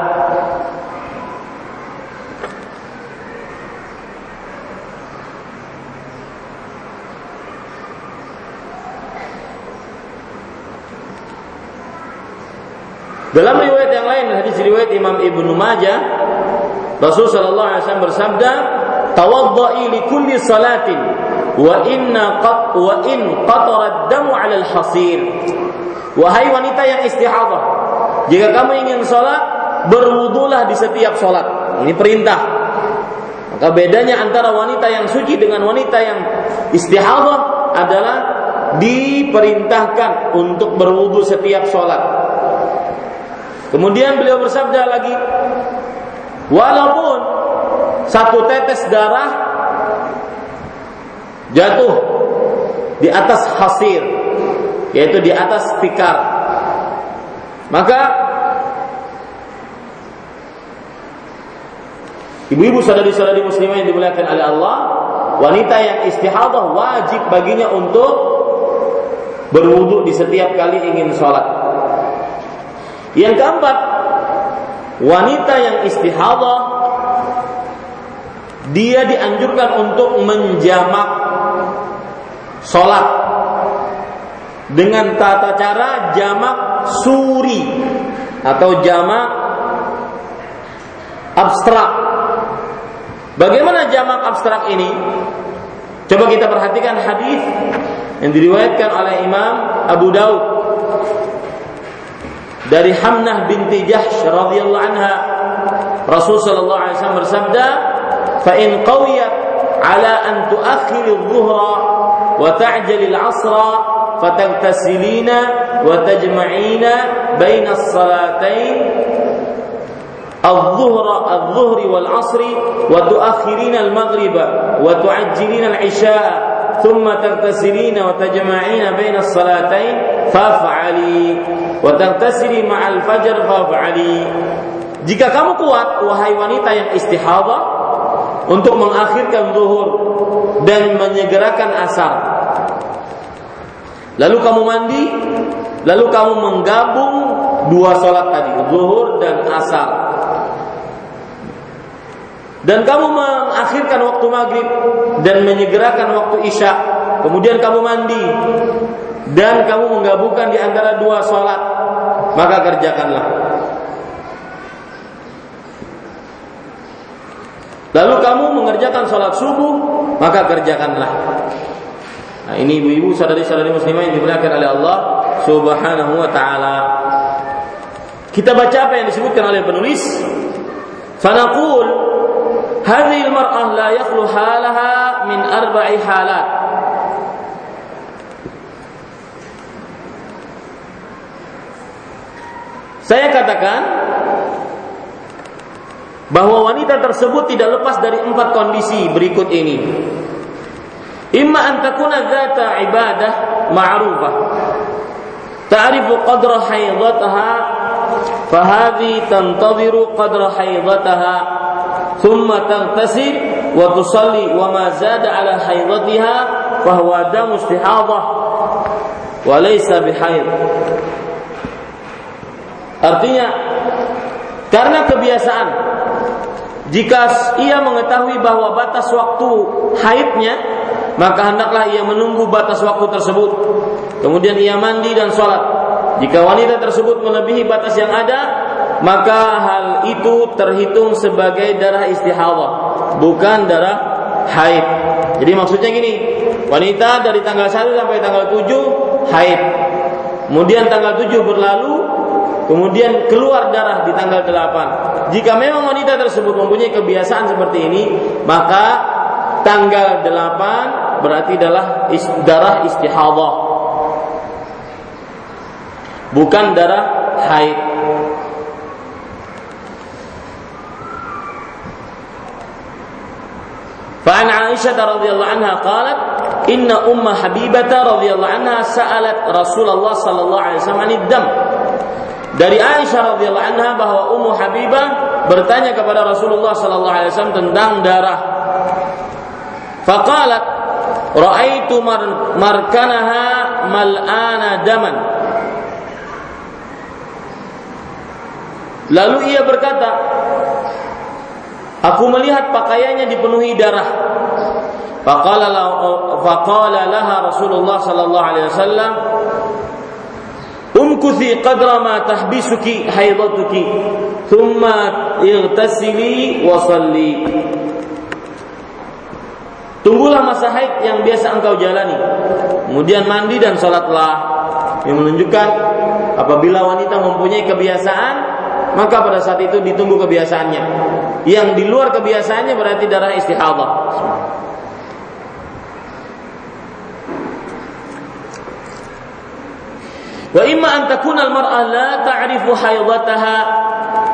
Dalam riwayat yang lain hadis riwayat Imam Ibnu Majah Rasul sallallahu alaihi wasallam bersabda tawadda'i li kulli salatin wa inna qat wa in qatara damu 'ala al-hasir. Wahai wanita yang istihadah jika kamu ingin salat berwudulah di setiap salat ini perintah. Maka bedanya antara wanita yang suci dengan wanita yang istihadah adalah diperintahkan untuk berwudu setiap sholat. Kemudian beliau bersabda lagi, walaupun satu tetes darah jatuh di atas hasir, yaitu di atas tikar, maka ibu-ibu saudari-saudari muslimah yang dimuliakan oleh Allah, wanita yang istihadah wajib baginya untuk berwudu di setiap kali ingin sholat. Yang keempat, wanita yang istihadah dia dianjurkan untuk menjamak sholat dengan tata cara jamak suri atau jamak abstrak. Bagaimana jamak abstrak ini? Coba kita perhatikan hadis yang diriwayatkan oleh Imam Abu Daud dari Hamnah binti Jahsh radhiyallahu anha Rasul sallallahu alaihi wasallam bersabda fa in qawiyat ala an tuakhir adh-dhuhra وتعجل العصر فتغتسلين وتجمعين بين الصلاتين الظهر الظهر والعصر وتؤخرين المغرب وتعجلين العشاء ثم تغتسلين وتجمعين بين الصلاتين فافعلي. وتغتسلي مع الفجر فافعلي. Jika kamu kuat, wahai wanita yang istihadah, untuk mengakhirkan zuhur, dan menyegerakan asar. Lalu kamu mandi, lalu kamu menggabung dua sholat tadi, zuhur dan asar dan kamu mengakhirkan waktu maghrib dan menyegerakan waktu isya, kemudian kamu mandi dan kamu menggabungkan di antara dua sholat, maka kerjakanlah. Lalu kamu mengerjakan sholat subuh, maka kerjakanlah. Nah, ini ibu-ibu saudari-saudari muslimah yang dimuliakan oleh Allah Subhanahu wa taala. Kita baca apa yang disebutkan oleh penulis. Fanaqul hadhihi al-mar'ah la yakhlu halaha min arba'i halat. Saya katakan bahwa wanita tersebut tidak lepas dari empat kondisi berikut ini. Imma an takuna dzata ibadah ma'rufah. Ta'rifu qadra haidataha fahadhi tantadhiru qadra haidataha thumma taghtasil wa tusalli wa ma zada ala haidatiha fahuwa dam istihadhah wa laysa bihaid. Artinya karena kebiasaan jika ia mengetahui bahwa batas waktu haidnya maka hendaklah ia menunggu batas waktu tersebut kemudian ia mandi dan sholat jika wanita tersebut melebihi batas yang ada maka hal itu terhitung sebagai darah istihadah, bukan darah haid. Jadi maksudnya gini, wanita dari tanggal 1 sampai tanggal 7 haid. Kemudian tanggal 7 berlalu, kemudian keluar darah di tanggal 8. Jika memang wanita tersebut mempunyai kebiasaan seperti ini, maka tanggal 8 berarti adalah darah istihadah. Bukan darah haid. فعن عائشة رضي الله عنها قالت إن أم حبيبة رضي الله عنها سألت رسول الله صلى الله عليه وسلم عن الدم dari Aisyah radhiyallahu anha bahwa Ummu Habibah bertanya kepada Rasulullah sallallahu alaihi wasallam tentang darah. Faqalat ra'aitu mar markanaha mal'ana daman. Lalu ia berkata, Aku melihat pakaiannya dipenuhi darah. Faqala laha Rasulullah sallallahu alaihi wasallam umkuthi qadra ma tahbisuki haidatuki thumma irtasili wa salli Tunggulah masa haid yang biasa engkau jalani. Kemudian mandi dan sholatlah. Yang menunjukkan apabila wanita mempunyai kebiasaan, maka pada saat itu ditunggu kebiasaannya. Yang di luar kebiasaannya berarti darah istihadah. Wa imma an takuna al-mar'ah la ta'rifu haydataha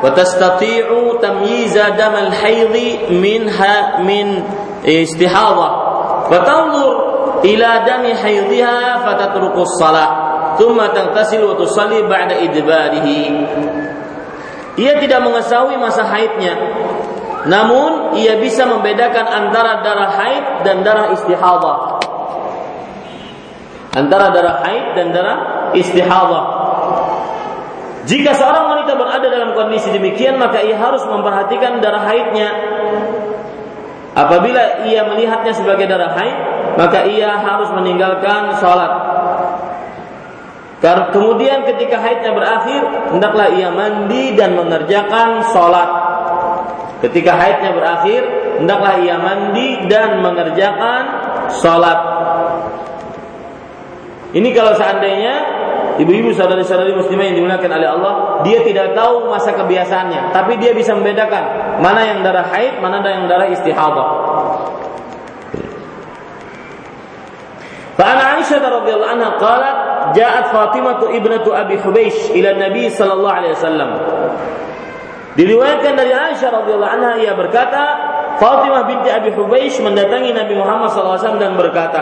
wa tastati'u tamyiza dam al-hayd minha min istihadah fa tanzur ila dami haydha fatatruku as-salah thumma taghtasil wa tusalli ba'da idbarihi. Ia tidak mengetahui masa haidnya namun ia bisa membedakan antara darah haid dan darah istihadah antara darah haid dan darah istihadah. Jika seorang wanita berada dalam kondisi demikian, maka ia harus memperhatikan darah haidnya. Apabila ia melihatnya sebagai darah haid, maka ia harus meninggalkan sholat. Kemudian ketika haidnya berakhir, hendaklah ia mandi dan mengerjakan sholat. Ketika haidnya berakhir, hendaklah ia mandi dan mengerjakan sholat. Ini kalau seandainya ibu-ibu saudari-saudari muslimah yang dimuliakan oleh Allah, dia tidak tahu masa kebiasaannya, tapi dia bisa membedakan mana yang darah haid, mana yang darah istihadah. فعن عائشة رضي الله عنها قالت جاءت فاطمة ابنة أبي حبيش إلى النبي صلى الله عليه وسلم Diriwayatkan dari Aisyah radhiyallahu anha ia berkata, Fatimah binti Abi Hubeish mendatangi Nabi Muhammad SAW dan berkata,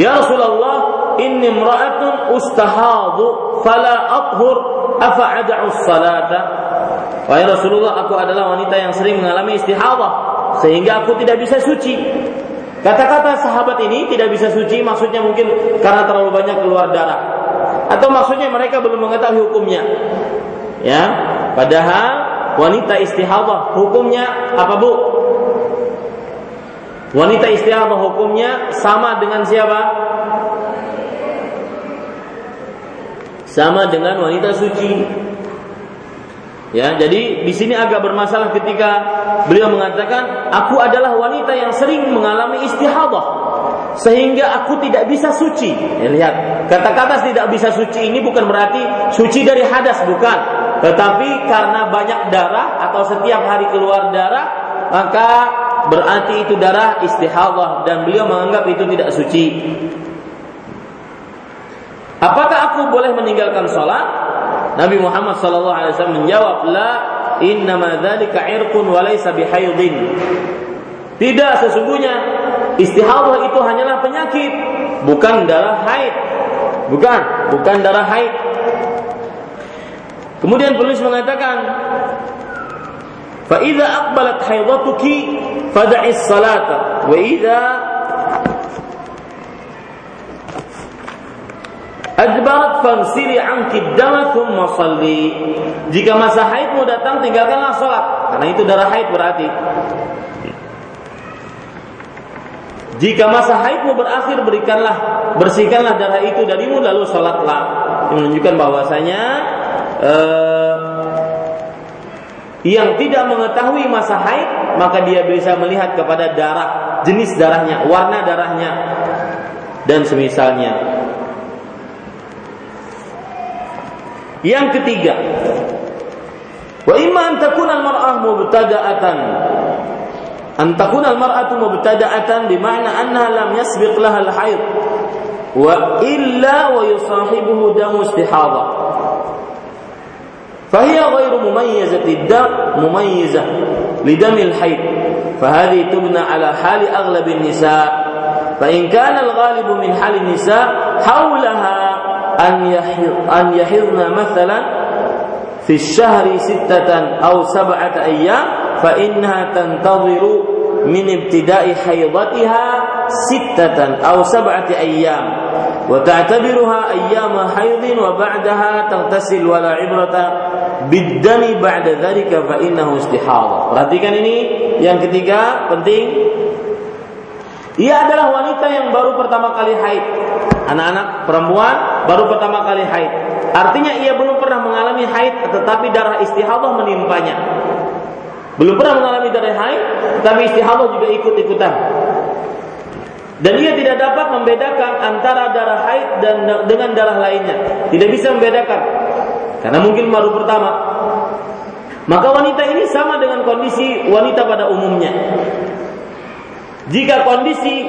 Ya Rasulullah, inni imra'atun ustahadu fala athhur afa ad'u salata Wahai Rasulullah aku adalah wanita yang sering mengalami istihadah sehingga aku tidak bisa suci Kata-kata sahabat ini tidak bisa suci maksudnya mungkin karena terlalu banyak keluar darah atau maksudnya mereka belum mengetahui hukumnya. Ya, padahal wanita istihadah hukumnya apa Bu? Wanita istihadah hukumnya sama dengan siapa? Sama dengan wanita suci. Ya, jadi di sini agak bermasalah ketika beliau mengatakan, "Aku adalah wanita yang sering mengalami istihadah sehingga aku tidak bisa suci." Ya, lihat, kata-kata tidak bisa suci ini bukan berarti suci dari hadas bukan, tetapi karena banyak darah atau setiap hari keluar darah, maka berarti itu darah istihadah dan beliau menganggap itu tidak suci. Apakah aku boleh meninggalkan sholat? Nabi Muhammad SAW menjawab, La innama dzalika irqun wa laysa bihaydin. Tidak sesungguhnya istihadah itu hanyalah penyakit, bukan darah haid. Bukan, bukan darah haid. Kemudian penulis mengatakan, "Fa idza aqbalat haidatuki fad'is salata wa idza Adbarat fansiri anki dama thumma salli. Jika masa haidmu datang tinggalkanlah salat karena itu darah haid berarti. Jika masa haidmu berakhir berikanlah bersihkanlah darah itu darimu lalu salatlah. Ini menunjukkan bahwasanya uh, yang tidak mengetahui masa haid maka dia bisa melihat kepada darah jenis darahnya, warna darahnya dan semisalnya. Yang ketiga, wa imma an takuna al-mar'ah mubtada'atan. An takuna al-mar'atu mubtada'atan bima'na annaha lam yasbiq laha al-haid wa illa wa yusahibuhu damu istihadah. فهي غير مميزة الدم مميزة لدم الحيض فهذه تبنى على حال أغلب النساء فإن كان الغالب من حال النساء حولها an an yahirna mathalan fi syahri sittatan aw sab'ata ayyam fa innaha tantadhiru min ibtida'i haidatiha sittatan aw sab'ati ayyam. Wa ta'tabiruha ayyam haidin wa ba'daha taghtasil wa la ibrata biddami ba'da dzalika fa innahu istihadha perhatikan ini. Yang ketiga penting. Ia adalah wanita yang baru pertama kali haid. Anak-anak perempuan baru pertama kali haid. Artinya ia belum pernah mengalami haid tetapi darah istihadah menimpanya. Belum pernah mengalami darah haid tetapi istihadah juga ikut-ikutan. Dan ia tidak dapat membedakan antara darah haid dan dengan darah lainnya. Tidak bisa membedakan. Karena mungkin baru pertama. Maka wanita ini sama dengan kondisi wanita pada umumnya. Jika kondisi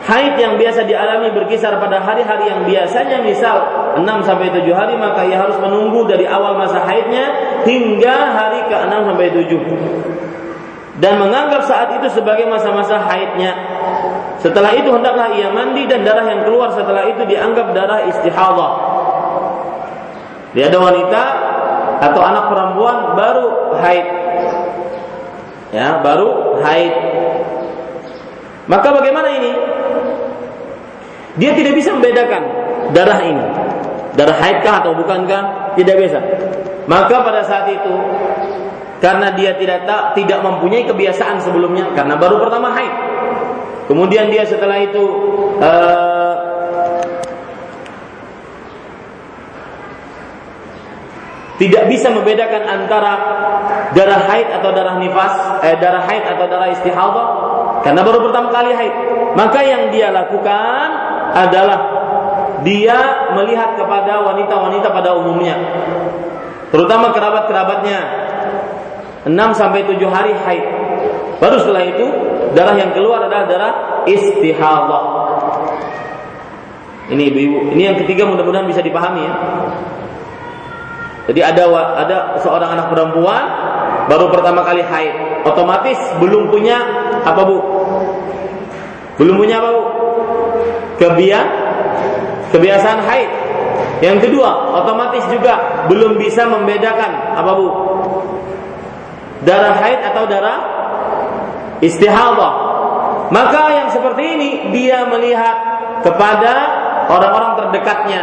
haid yang biasa dialami berkisar pada hari-hari yang biasanya misal 6 sampai 7 hari maka ia harus menunggu dari awal masa haidnya hingga hari ke-6 sampai 7 dan menganggap saat itu sebagai masa-masa haidnya. Setelah itu hendaklah ia mandi dan darah yang keluar setelah itu dianggap darah istihadah. Dia ada wanita atau anak perempuan baru haid. Ya baru haid. Maka bagaimana ini dia tidak bisa membedakan darah ini. Darah haidkah atau bukankah? Tidak bisa. Maka pada saat itu karena dia tidak tak, tidak mempunyai kebiasaan sebelumnya karena baru pertama haid. Kemudian dia setelah itu uh, tidak bisa membedakan antara darah haid atau darah nifas, eh, darah haid atau darah istihadah karena baru pertama kali haid. Maka yang dia lakukan adalah dia melihat kepada wanita-wanita pada umumnya. Terutama kerabat-kerabatnya. 6 sampai 7 hari haid. Baru setelah itu darah yang keluar adalah darah istihadah. Ini ibu-ibu, ini yang ketiga mudah-mudahan bisa dipahami ya. Jadi ada ada seorang anak perempuan baru pertama kali haid, otomatis belum punya apa Bu? Belum punya apa Bu? Kebia kebiasaan haid. Yang kedua, otomatis juga belum bisa membedakan apa Bu? Darah haid atau darah istihadah. Maka yang seperti ini dia melihat kepada orang-orang terdekatnya,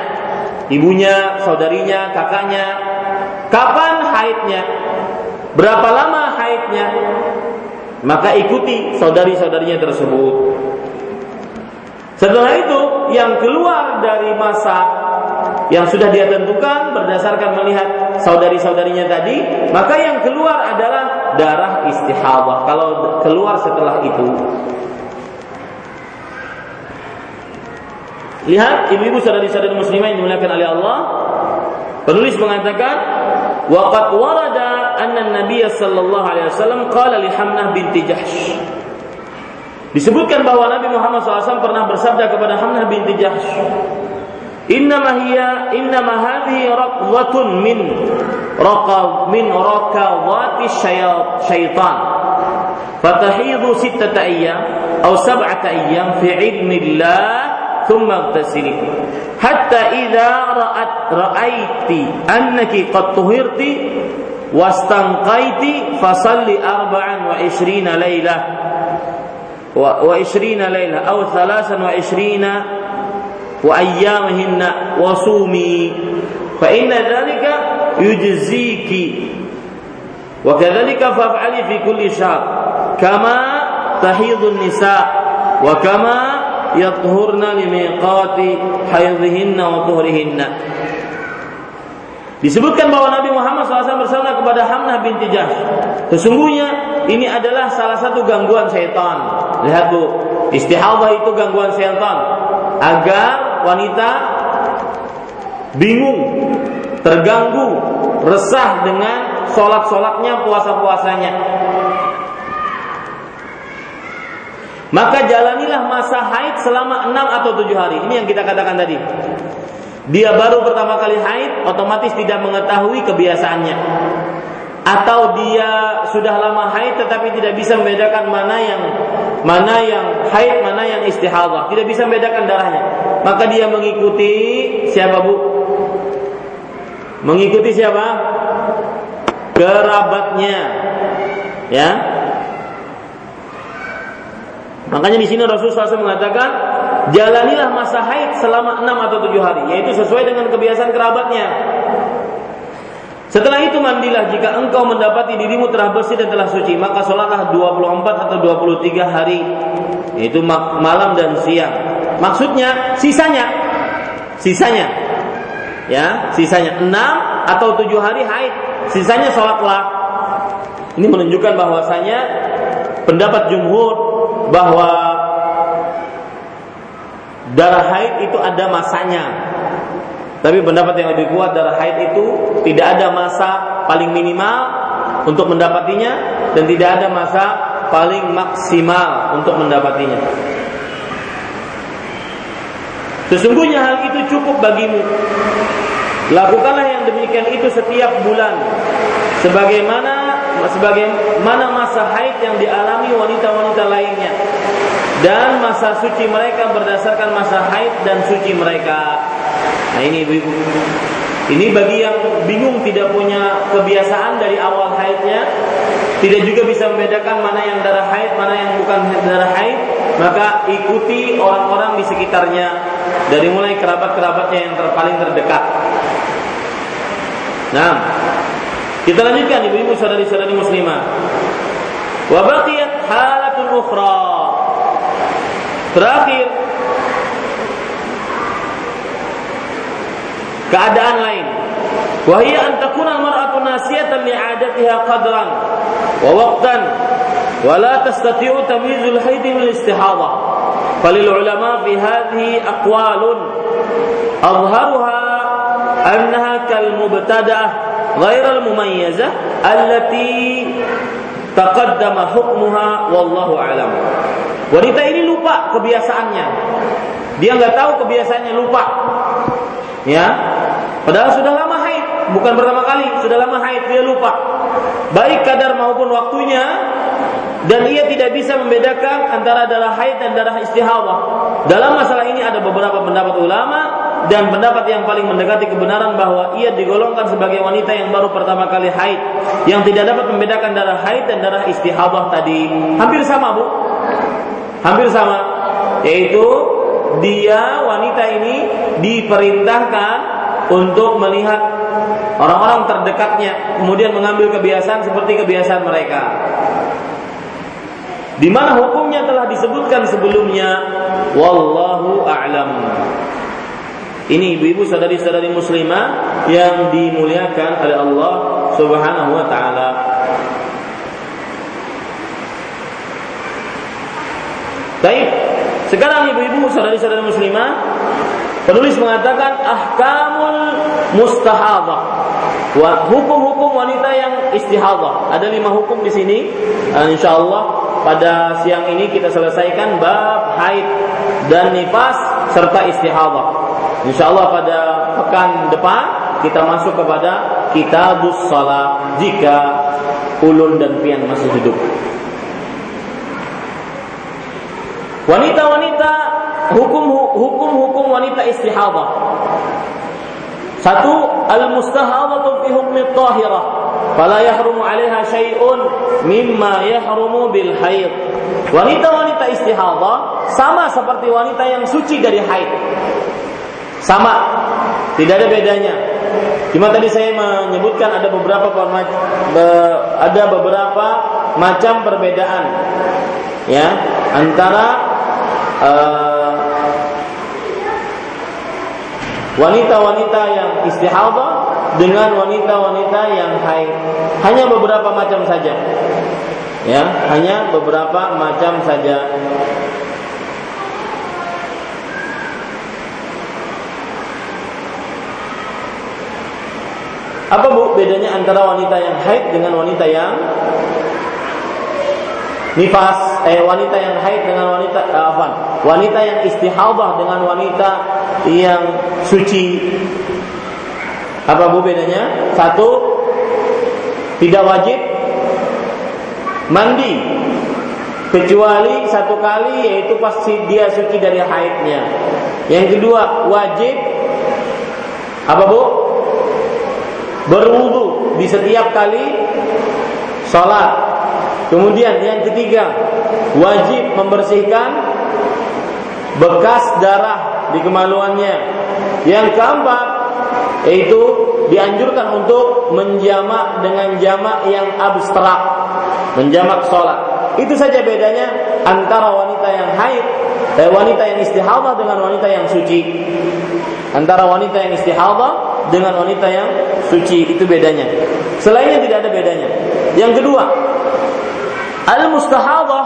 ibunya, saudarinya, kakaknya, kapan haidnya, berapa lama haidnya, maka ikuti saudari-saudarinya tersebut. Setelah itu yang keluar dari masa yang sudah dia tentukan berdasarkan melihat saudari-saudarinya tadi, maka yang keluar adalah darah istihadah. Kalau keluar setelah itu, lihat ibu-ibu saudari-saudari muslimah yang dimuliakan oleh Allah, penulis mengatakan, "Waqad warada anna Nabiy sallallahu alaihi wasallam qala li binti Jahsh" Disebutkan bahwa Nabi Muhammad SAW pernah bersabda kepada Hamnah binti Jahsh, Innama hiya innama hadhihi raqwatun min raqa min raqawati syaitan. Fatahidhu sittata ayyam atau sab'ata ayyam fi ilmillah ثم اغتسلي حتى إذا رأت رأيت أنك قد طهرت واستنقيت فصلي أربعا وعشرين ليلة وعشرين ليلة أو ثلاثا وعشرين وأيامهن وصومي. فإن ذلك يجزيك. وكذلك فافعلي في كل شهر. كما تحيض النساء وكما يطهرن لميقات حيضهن وطهرهن. Disebutkan bahwa Nabi Muhammad SAW bersama kepada Hamnah binti Jahsh. Sesungguhnya ini adalah salah satu gangguan setan. Lihat bu, istihadah itu gangguan setan. Agar wanita bingung, terganggu, resah dengan sholat-sholatnya, puasa-puasanya. Maka jalanilah masa haid selama 6 atau 7 hari. Ini yang kita katakan tadi dia baru pertama kali haid, otomatis tidak mengetahui kebiasaannya. Atau dia sudah lama haid tetapi tidak bisa membedakan mana yang mana yang haid, mana yang istihadah. Tidak bisa membedakan darahnya. Maka dia mengikuti siapa Bu? Mengikuti siapa? Kerabatnya. Ya. Makanya di sini Rasulullah SAW mengatakan jalanilah masa haid selama 6 atau 7 hari, yaitu sesuai dengan kebiasaan kerabatnya. Setelah itu mandilah jika engkau mendapati dirimu telah bersih dan telah suci, maka sholatlah 24 atau 23 hari, yaitu malam dan siang. Maksudnya sisanya, sisanya. Ya sisanya. Enam atau tujuh hari haid. Sisanya sholatlah. Ini menunjukkan bahwasanya pendapat jumhur bahwa darah haid itu ada masanya tapi pendapat yang lebih kuat darah haid itu tidak ada masa paling minimal untuk mendapatinya dan tidak ada masa paling maksimal untuk mendapatinya. Sesungguhnya hal itu cukup bagimu. Lakukanlah yang demikian itu setiap bulan. Sebagaimana sebagaimana masa haid yang dialami wanita-wanita lainnya dan masa suci mereka berdasarkan masa haid dan suci mereka. Nah ini ibu-ibu. Ini bagi yang bingung tidak punya kebiasaan dari awal haidnya, tidak juga bisa membedakan mana yang darah haid, mana yang bukan darah haid, maka ikuti orang-orang di sekitarnya dari mulai kerabat-kerabatnya yang terpaling terdekat. Nah, kita lanjutkan ibu-ibu saudari-saudari muslimah. Wa baqiyat halatun ukhra. Terakhir Keadaan lain. Wahia antakuna mar'atu nasiyatan li'adatiha qadran wa waqtan wa la tastati'u tamyizul haid min istihadha. Falil ulama fi hadhihi aqwalun azharuha annaha kal mubtada'ah ghairal mumayyazah allati taqaddama hukmuha wallahu alam. Wanita ini lupa kebiasaannya. Dia nggak tahu kebiasaannya lupa. Ya, padahal sudah lama haid, bukan pertama kali, sudah lama haid dia lupa. Baik kadar maupun waktunya dan ia tidak bisa membedakan antara darah haid dan darah istihadah. Dalam masalah ini ada beberapa pendapat ulama dan pendapat yang paling mendekati kebenaran bahwa ia digolongkan sebagai wanita yang baru pertama kali haid yang tidak dapat membedakan darah haid dan darah istihadah tadi. Hampir sama, Bu. Hampir sama, yaitu dia wanita ini diperintahkan untuk melihat orang-orang terdekatnya, kemudian mengambil kebiasaan seperti kebiasaan mereka. Di mana hukumnya telah disebutkan sebelumnya, wallahu a'lam. Ini ibu-ibu sadari-sadari muslimah yang dimuliakan oleh Allah Subhanahu wa taala. Baik, sekarang ibu-ibu saudari-saudari muslimah, penulis mengatakan ahkamul mustahadah. Hukum-hukum wanita yang istihadah. Ada lima hukum di sini. Insya Allah pada siang ini kita selesaikan bab haid dan nifas serta istihadah. Insya Allah pada pekan depan kita masuk kepada kitabus salat jika ulun dan pian masih hidup. Wanita-wanita hukum hukum wanita istihadah. Satu al-mustahadatu fi hukmi tahirah fala yahrumu 'alaiha syai'un mimma yahrumu bil haid. Wanita-wanita istihadah sama seperti wanita yang suci dari haid. Sama, tidak ada bedanya. Cuma tadi saya menyebutkan ada beberapa ada beberapa macam perbedaan ya antara Eh, wanita-wanita yang istihadah dengan wanita-wanita yang haid. Hanya beberapa macam saja. Ya, hanya beberapa macam saja. Apa bu bedanya antara wanita yang haid dengan wanita yang nifas eh wanita yang haid dengan wanita eh, apa wanita yang istihadah dengan wanita yang suci. Apa bu bedanya? Satu tidak wajib mandi. Kecuali satu kali yaitu pasti dia suci dari haidnya. Yang kedua wajib apa bu? Berwudu di setiap kali sholat Kemudian yang ketiga, wajib membersihkan bekas darah di kemaluannya. Yang keempat, yaitu dianjurkan untuk menjamak dengan jamak yang abstrak, menjamak sholat. Itu saja bedanya antara wanita yang haid, eh, wanita yang istihadah dengan wanita yang suci. Antara wanita yang istihadah dengan wanita yang suci itu bedanya. Selainnya tidak ada bedanya. Yang kedua, al mustahadah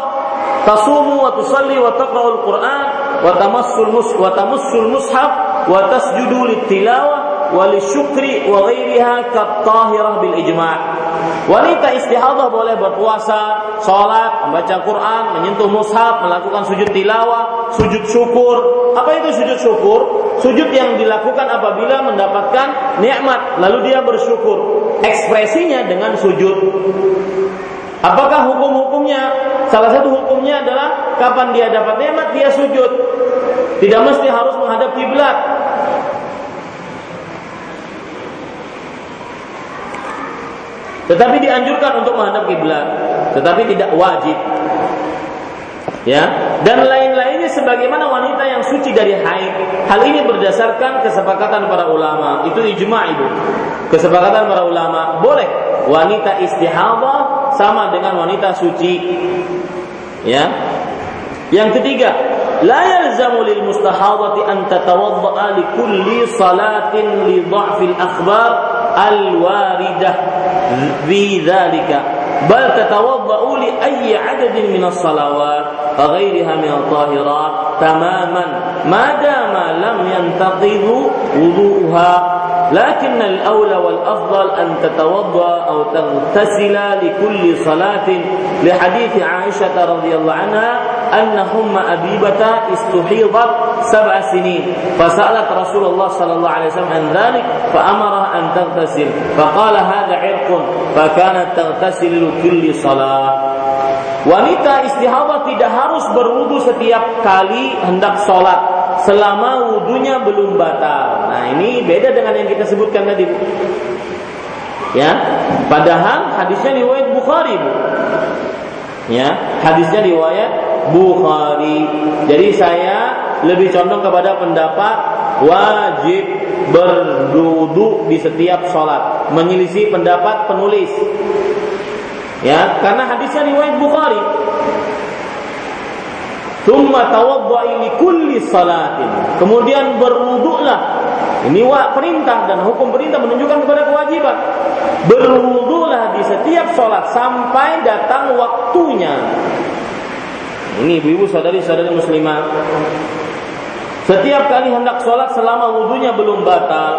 tasumu wa tusalli wa taqra'ul Qur'an wa tamassul mus wa tamassul mushaf wa tasjudu lit-tilawah wa lisyukri wa ghairiha kat-tahirah bil ijma'. Wanita istihadah boleh berpuasa, sholat, membaca Quran, menyentuh mushaf, melakukan sujud tilawah, sujud syukur. Apa itu sujud syukur? Sujud yang dilakukan apabila mendapatkan nikmat, lalu dia bersyukur. Ekspresinya dengan sujud. Apakah hukum-hukumnya? Salah satu hukumnya adalah kapan dia dapat nikmat dia sujud. Tidak mesti harus menghadap kiblat. Tetapi dianjurkan untuk menghadap kiblat, tetapi tidak wajib. Ya, dan lain-lainnya sebagaimana wanita yang suci dari haid. Hal ini berdasarkan kesepakatan para ulama. Itu ijma' itu. Kesepakatan para ulama boleh wanita istihadah sama dengan wanita suci. Ya. Yang ketiga, la yalzamu lil mustahadati an li kulli salatin li dha'fil akhbar al li ayyi 'adadin min as-salawat غيرها من الطاهرات تماما ما دام لم ينتقض وضوءها. لكن الأولى والأفضل أن تتوضأ أو تغتسل لكل صلاة. لحديث عائشة رضي الله عنها أن أم أبيبة استحيضت سبع سنين. فسألت رسول الله صلى الله عليه وسلم عن ذلك فأمرها أن تغتسل. فقال هذا عرق فكانت تغتسل لكل صلاة. Wanita istihadah tidak harus berwudu setiap kali hendak sholat selama wudhunya belum batal. Nah ini beda dengan yang kita sebutkan tadi. Ya, padahal hadisnya riwayat Bukhari, Bu. Ya, hadisnya riwayat Bukhari. Jadi saya lebih condong kepada pendapat wajib berdudu di setiap sholat, menyelisih pendapat penulis. Ya, karena hadisnya riwayat Bukhari. Thumma tawadda'i li kulli salatin. Kemudian berwuduklah. Ini wa perintah dan hukum perintah menunjukkan kepada kewajiban. Berwuduklah di setiap sholat sampai datang waktunya. Ini ibu-ibu saudari-saudari muslimah. Setiap kali hendak sholat selama wudhunya belum batal,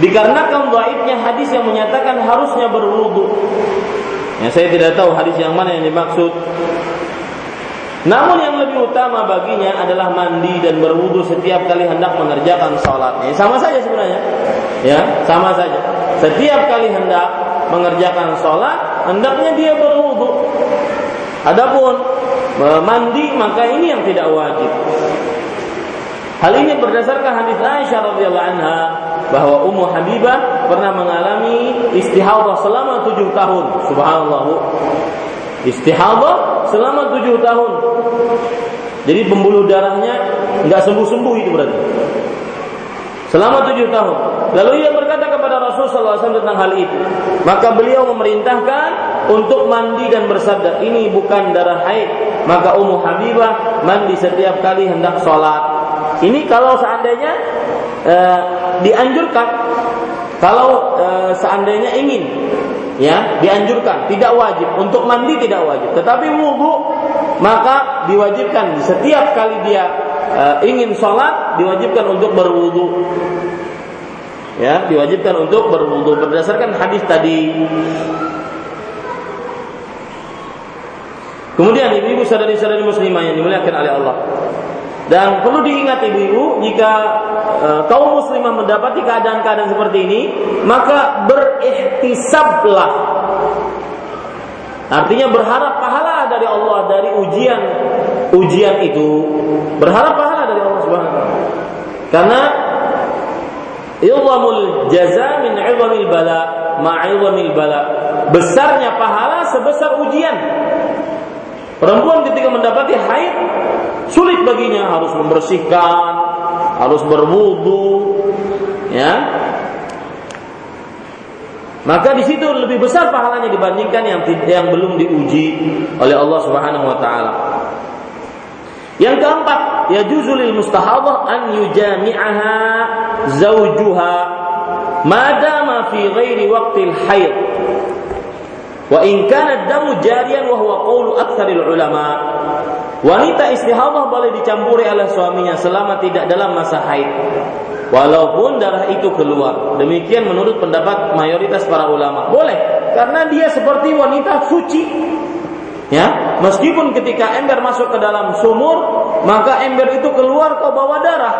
dikarenakan dhaifnya hadis yang menyatakan harusnya berwudu. Ya, saya tidak tahu hadis yang mana yang dimaksud. Namun yang lebih utama baginya adalah mandi dan berwudu setiap kali hendak mengerjakan sholat. Ya, sama saja sebenarnya. Ya, sama saja. Setiap kali hendak mengerjakan sholat, hendaknya dia berwudu. Adapun mandi maka ini yang tidak wajib. Hal ini berdasarkan hadis Aisyah radhiyallahu anha bahwa Ummu Habibah pernah mengalami istihadah selama tujuh tahun. Subhanallah. Istihadah selama tujuh tahun. Jadi pembuluh darahnya nggak sembuh-sembuh itu berarti. Selama tujuh tahun. Lalu ia berkata kepada Rasulullah SAW tentang hal itu. Maka beliau memerintahkan untuk mandi dan bersabda, ini bukan darah haid. Maka Ummu Habibah mandi setiap kali hendak sholat. Ini kalau seandainya uh, dianjurkan, kalau uh, seandainya ingin ya dianjurkan tidak wajib untuk mandi tidak wajib tetapi wudhu maka diwajibkan setiap kali dia uh, ingin sholat diwajibkan untuk berwudhu. Ya diwajibkan untuk berwudhu. Berdasarkan hadis tadi. Kemudian ibu-ibu saudari-saudari muslimah yang dimuliakan oleh Allah dan perlu diingat ibu-ibu, jika e, kaum muslimah mendapati keadaan-keadaan seperti ini, maka berikhtisablah. Artinya berharap pahala dari Allah dari ujian ujian itu. Berharap pahala dari Allah Subhanahu wa Karena Ilmul jaza min 'idhamil bala ma'idhamil bala. Besarnya pahala sebesar ujian. Perempuan ketika mendapati haid Sulit baginya harus membersihkan, harus berwudu, ya. Maka di situ lebih besar pahalanya dibandingkan yang yang belum diuji oleh Allah Subhanahu wa taala. Yang keempat, ya juzulil mustahadah an yujami'aha zaujuha madama fi ghairi waqtil haid wa in kana damu jariyan wa huwa qawlu aktsaril ulama Wanita istihadah boleh dicampuri oleh suaminya selama tidak dalam masa haid. Walaupun darah itu keluar. Demikian menurut pendapat mayoritas para ulama. Boleh. Karena dia seperti wanita suci. Ya, meskipun ketika ember masuk ke dalam sumur, maka ember itu keluar ke bawah darah.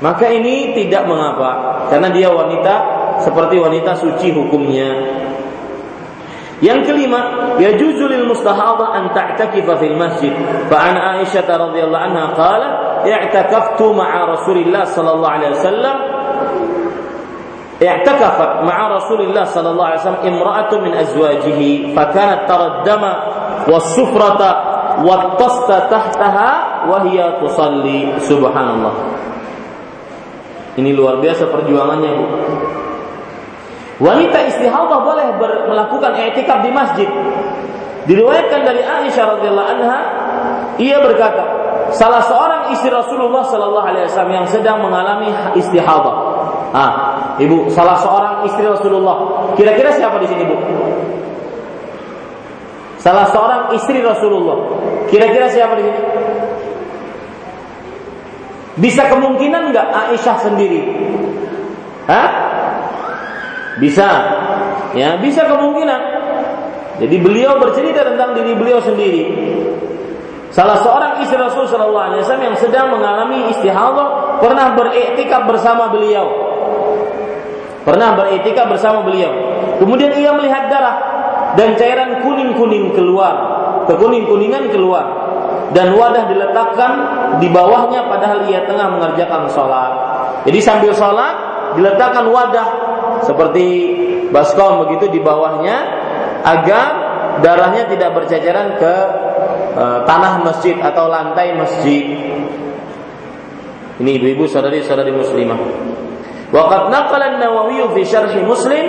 Maka ini tidak mengapa, karena dia wanita seperti wanita suci hukumnya. Yang kelima, yajuzu lil mustahadha an ta'takifa fil masjid. Fa an Aisyah radhiyallahu anha qala, i'takaftu ma'a Rasulillah sallallahu alaihi wasallam اعتكفت مع رسول الله صلى الله عليه وسلم امرأة من أزواجه فكانت ترى الدم والصفرة والطست تحتها وهي تصلي سبحان الله Ini luar biasa perjuangannya Bu. Wanita istihadah boleh ber, melakukan i'tikaf di masjid. Diriwayatkan dari Aisyah radhiyallahu anha, ia berkata, salah seorang istri Rasulullah sallallahu alaihi wasallam yang sedang mengalami istihadah. Ah, Ibu, salah seorang istri Rasulullah. Kira-kira siapa di sini, Bu? Salah seorang istri Rasulullah. Kira-kira siapa di sini? Bisa kemungkinan nggak Aisyah sendiri? Hah? Bisa. Ya, bisa kemungkinan. Jadi beliau bercerita tentang diri beliau sendiri. Salah seorang istri Rasul Shallallahu Alaihi Wasallam yang sedang mengalami istihadah pernah beriktikaf bersama beliau. Pernah beriktikaf bersama beliau. Kemudian ia melihat darah dan cairan kuning-kuning keluar, kekuning-kuningan keluar dan wadah diletakkan di bawahnya padahal ia tengah mengerjakan sholat. Jadi sambil sholat diletakkan wadah seperti baskom begitu di bawahnya agar darahnya tidak berceceran ke e, tanah masjid atau lantai masjid. Ini ibu-ibu saudari-saudari muslimah. Waqad naqala an-Nawawi fi syarh Muslim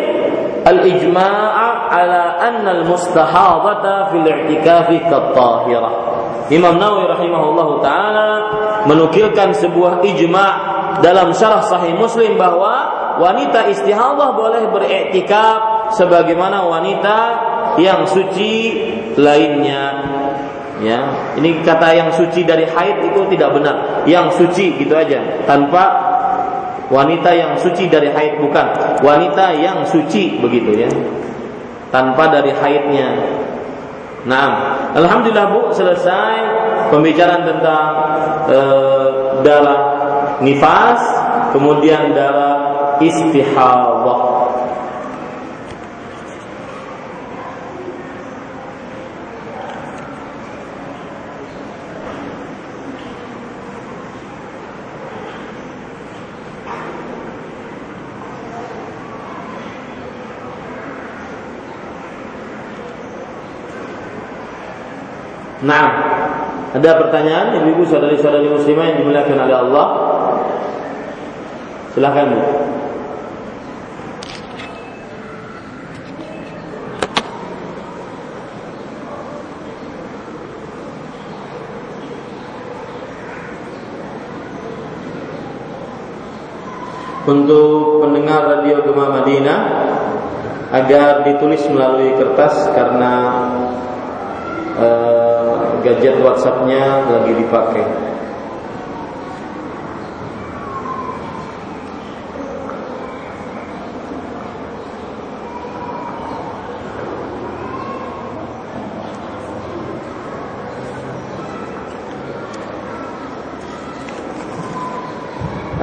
al-ijma'a ala anna al-mustahadata fil i'tikafi kat-tahirah. Imam Nawawi rahimahullah taala menukilkan sebuah ijma dalam syarah sahih Muslim bahwa wanita istihadah boleh beriktikaf sebagaimana wanita yang suci lainnya. Ya, ini kata yang suci dari haid itu tidak benar. Yang suci gitu aja, tanpa wanita yang suci dari haid bukan. Wanita yang suci begitu ya. Tanpa dari haidnya. Nah, alhamdulillah Bu selesai pembicaraan tentang e, darah nifas, kemudian darah istihadah. Nah, ada pertanyaan ibu-ibu saudari-saudari muslimah yang dimuliakan oleh Allah? Silakan Bu. Untuk pendengar radio Gema Madinah agar ditulis melalui kertas karena uh, gadget WhatsAppnya lagi dipakai.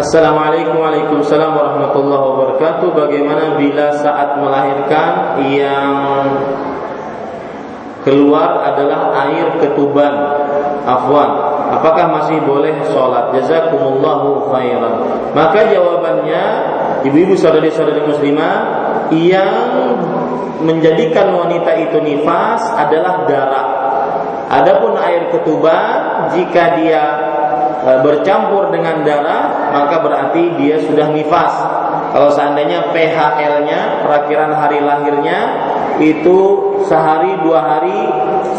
Assalamualaikum Waalaikumsalam warahmatullahi wabarakatuh. Bagaimana bila saat melahirkan Yang keluar adalah air ketuban? Afwan apakah masih boleh sholat? Jazakumullahu khairan. Maka jawabannya ibu-ibu saudari-saudari muslimah yang menjadikan wanita itu nifas adalah darah. Adapun air ketuban jika dia e, bercampur dengan darah maka berarti dia sudah nifas. Kalau seandainya PHL-nya perakiran hari lahirnya itu sehari dua hari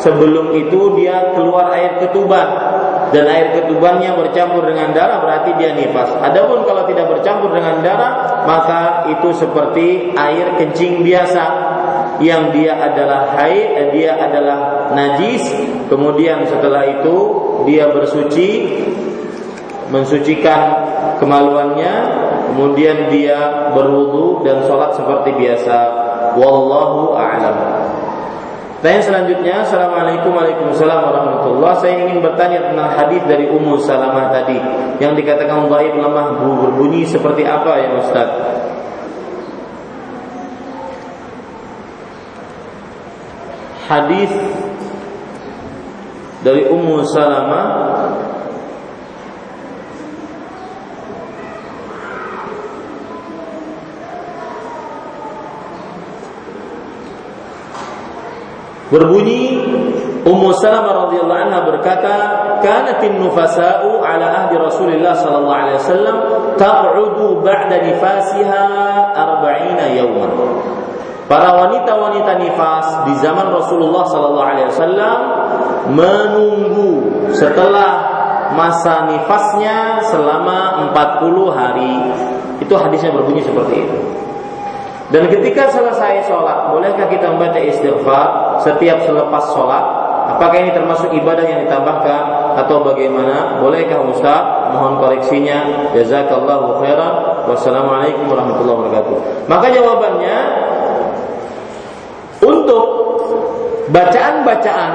sebelum itu dia keluar air ketuban. Dan air ketubannya bercampur dengan darah berarti dia nifas. Adapun kalau tidak bercampur dengan darah maka itu seperti air kencing biasa. Yang dia adalah haid dia adalah najis. Kemudian setelah itu dia bersuci mensucikan kemaluannya kemudian dia berwudu dan sholat seperti biasa wallahu a'lam Tanya selanjutnya, Assalamualaikum Waalaikumsalam warahmatullah. Saya ingin bertanya tentang hadis dari Ummu Salamah tadi yang dikatakan baik lemah berbunyi seperti apa ya Ustaz? Hadis dari Ummu Salamah Berbunyi Ummu Salamah radhiyallahu anha berkata, "Kanatin nufasa'u ala ahdi Rasulillah sallallahu alaihi wasallam taq'udu ba'da nifasiha 40 yawman." Para wanita-wanita nifas di zaman Rasulullah sallallahu alaihi wasallam menunggu setelah masa nifasnya selama 40 hari. Itu hadisnya berbunyi seperti itu. Dan ketika selesai sholat, bolehkah kita membaca istighfar setiap selepas sholat? Apakah ini termasuk ibadah yang ditambahkan atau bagaimana? Bolehkah Ustaz? Mohon koreksinya. Jazakallahu khairan. Wassalamualaikum warahmatullahi wabarakatuh. Maka jawabannya untuk bacaan-bacaan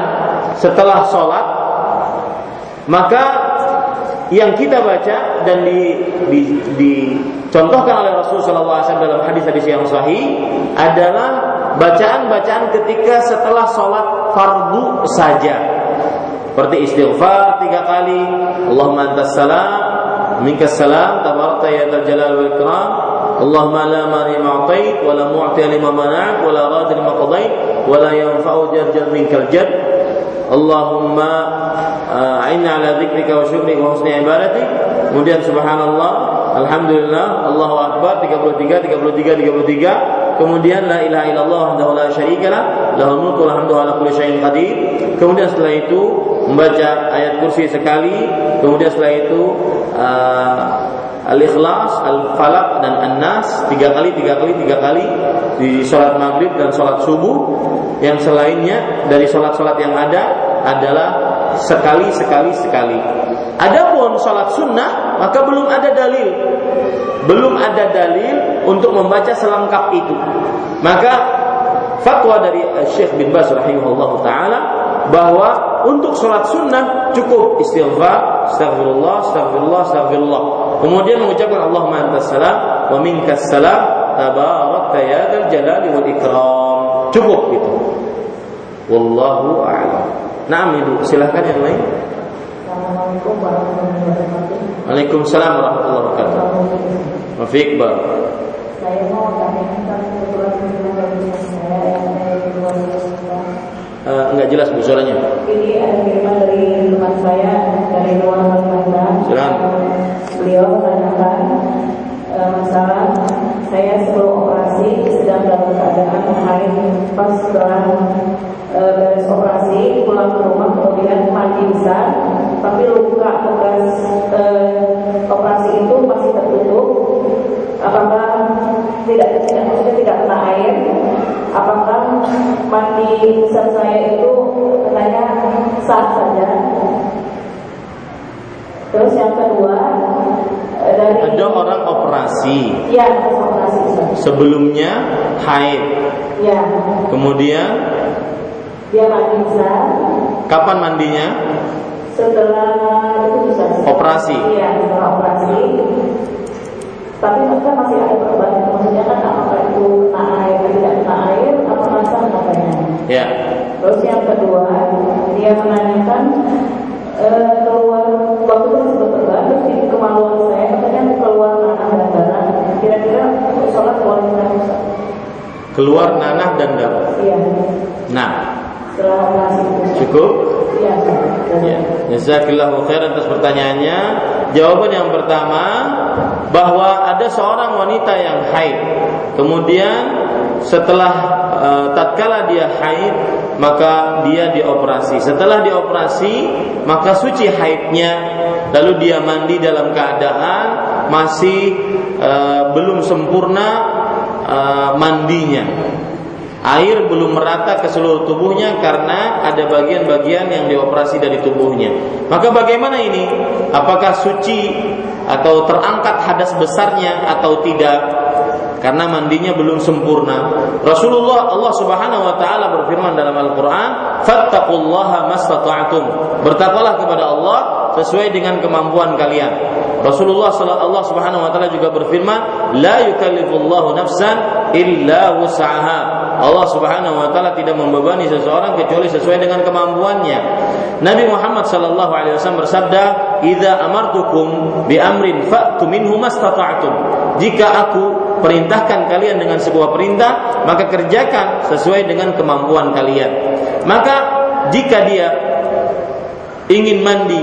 setelah sholat maka yang kita baca dan di, di, dicontohkan oleh Rasulullah SAW dalam hadis-hadis yang sahih adalah bacaan-bacaan ketika setelah sholat fardu saja. Seperti istighfar tiga kali Allahumma antas salam minkas salam tabarakta ya jalal wal ikram Allahumma la mani ma'tait wa la mu'ti lima mana'at wa la rad lima qadait wa la yanfa'u jar minkal jad. Allahumma a'inna ala dzikrika wa syukrika wa husni ibadatik. Kemudian subhanallah alhamdulillah Allahu akbar 33 33 33 kemudian la ilaha illallah wahdahu la syarikalah lahul mulku wal hamdu ala kulli syai'in qadir. Kemudian setelah itu membaca ayat kursi sekali. Kemudian setelah itu uh, Al-Ikhlas, Al-Falaq dan An-Nas. Tiga kali, tiga kali, tiga kali. Di sholat maghrib dan sholat subuh. Yang selainnya dari sholat-sholat yang ada adalah sekali, sekali, sekali. Adapun sholat sunnah maka belum ada dalil, belum ada dalil untuk membaca selengkap itu. Maka fatwa dari Syekh bin Bas rahimahullah taala bahwa untuk sholat sunnah cukup istighfar, astagfirullah, astagfirullah, astagfirullah. Kemudian mengucapkan Allahumma antas salam wa minkas salam tabarakta ya dzal jalali wal ikram. Cukup itu. Wallahu a'lam. Naam Ibu, silahkan yang lain. Assalamualaikum warahmatullahi wabarakatuh. Waalaikumsalam warahmatullahi wabarakatuh. Mafiq Bar. Saya mau tanyakan saya uh, enggak jelas bu suaranya. Ini ada kiriman dari teman saya dari luar Kalimantan. Silakan. Beliau menanyakan uh, masalah saya sebelum operasi sedang dalam keadaan haid pas setelah uh, beres operasi pulang ke rumah kemudian mandi besar tapi luka bekas uh, operasi itu masih tertutup. Apakah tidak tidak maksudnya tidak kena air? Apakah mandi besar saya itu katanya sah saja? Terus yang kedua eh, dari ada orang operasi. Ya operasi. Sebelumnya haid. Ya kemudian dia mandi besar kapan mandinya? Setelah itu bisa operasi? Iya setelah operasi. Tapi mereka masih ada perubahan. Maksudnya kan apa itu kena air tidak kena air apa masa katanya ya. Terus yang kedua dia menanyakan e, keluar waktu itu sebut terbang terus di kemaluan saya katanya keluar nanah dan darah kira-kira sholat boleh nggak keluar nanah dan darah? Iya. Nah cukup? Iya. Ya Jazakallahu khairan atas pertanyaannya. Jawaban yang pertama bahwa ada seorang wanita yang haid. Kemudian setelah e, tatkala dia haid, maka dia dioperasi. Setelah dioperasi, maka suci haidnya, lalu dia mandi dalam keadaan masih e, belum sempurna uh, mandinya air belum merata ke seluruh tubuhnya karena ada bagian-bagian yang dioperasi dari tubuhnya. Maka bagaimana ini? Apakah suci atau terangkat hadas besarnya atau tidak? Karena mandinya belum sempurna. Rasulullah Allah Subhanahu wa taala berfirman dalam Al-Qur'an, "Fattaqullaha mastata'tum." Bertakwalah kepada Allah sesuai dengan kemampuan kalian. Rasulullah Allah Subhanahu wa taala juga berfirman, "La yukallifullahu nafsan illa wus'aha." Allah Subhanahu wa taala tidak membebani seseorang kecuali sesuai dengan kemampuannya. Nabi Muhammad sallallahu alaihi wasallam bersabda, "Idza amartukum bi amrin fa'tu minhu mastata'tum." Jika aku perintahkan kalian dengan sebuah perintah, maka kerjakan sesuai dengan kemampuan kalian. Maka jika dia ingin mandi,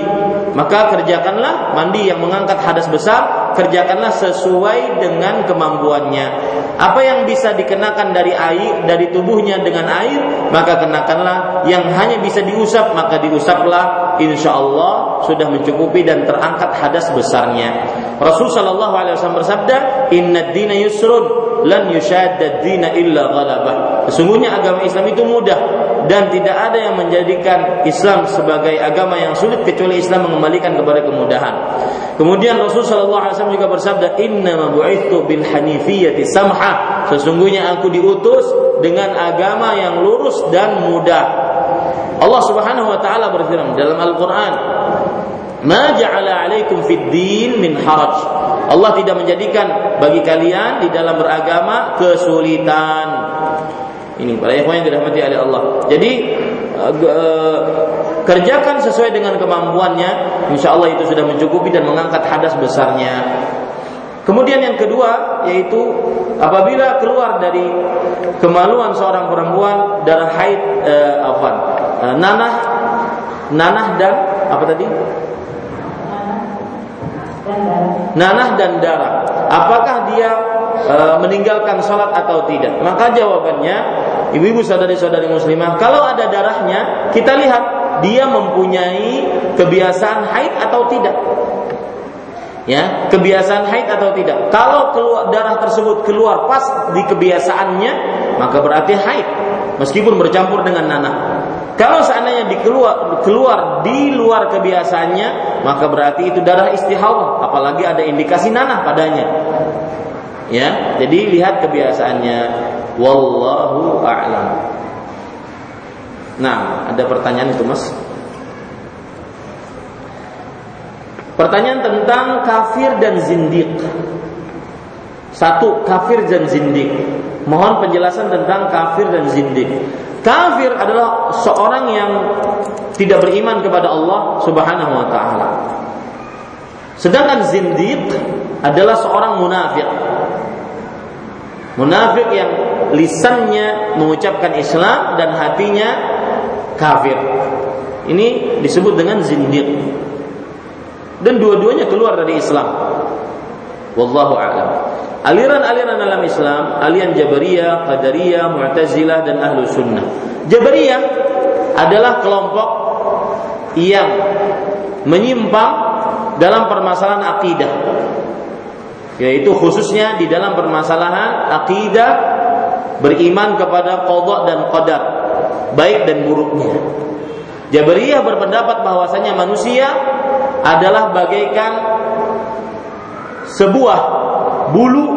maka kerjakanlah mandi yang mengangkat hadas besar, kerjakanlah sesuai dengan kemampuannya. Apa yang bisa dikenakan dari air dari tubuhnya dengan air, maka kenakanlah yang hanya bisa diusap, maka diusaplah insya Allah sudah mencukupi dan terangkat hadas besarnya. Rasul Shallallahu Alaihi Wasallam bersabda, Inna dina yusrun lan yushadda dina illa ghalabah. Sesungguhnya agama Islam itu mudah dan tidak ada yang menjadikan Islam sebagai agama yang sulit kecuali Islam mengembalikan kepada kemudahan. Kemudian Rasul sallallahu alaihi wasallam juga bersabda, "Inna ma bu'ithu bil hanifiyati samha." Sesungguhnya aku diutus dengan agama yang lurus dan mudah. Allah Subhanahu wa taala berfirman dalam Al-Qur'an, "Ma ja'ala 'alaikum fid din min haraj." Allah tidak menjadikan bagi kalian di dalam beragama kesulitan. Ini para ikhwan yang dirahmati oleh Allah. Jadi uh, kerjakan sesuai dengan kemampuannya, insya Allah itu sudah mencukupi dan mengangkat hadas besarnya. Kemudian yang kedua yaitu apabila keluar dari kemaluan seorang perempuan darah haid uh, apa uh, nanah nanah dan apa tadi nanah dan darah. Apakah dia e, meninggalkan sholat atau tidak? Maka jawabannya, ibu-ibu saudari-saudari muslimah, kalau ada darahnya, kita lihat dia mempunyai kebiasaan haid atau tidak. Ya, kebiasaan haid atau tidak. Kalau keluar darah tersebut keluar pas di kebiasaannya, maka berarti haid meskipun bercampur dengan nanah. Kalau seandainya dikeluar keluar di luar kebiasaannya, maka berarti itu darah istihadah, apalagi ada indikasi nanah padanya. Ya, jadi lihat kebiasaannya. Wallahu a'lam. Nah, ada pertanyaan itu, Mas? Pertanyaan tentang kafir dan zindik. Satu, kafir dan zindik. Mohon penjelasan tentang kafir dan zindik. Kafir adalah seorang yang tidak beriman kepada Allah Subhanahu wa taala. Sedangkan zindiq adalah seorang munafik. Munafik yang lisannya mengucapkan Islam dan hatinya kafir. Ini disebut dengan zindiq. Dan dua-duanya keluar dari Islam. Wallahu a'lam. Aliran-aliran dalam Islam, aliran Jabariyah, Qadariyah, Mu'tazilah dan Ahlu Sunnah. Jabariyah adalah kelompok yang menyimpang dalam permasalahan akidah. Yaitu khususnya di dalam permasalahan akidah beriman kepada qadha dan qadar, baik dan buruknya. Jabariyah berpendapat bahwasanya manusia adalah bagaikan sebuah bulu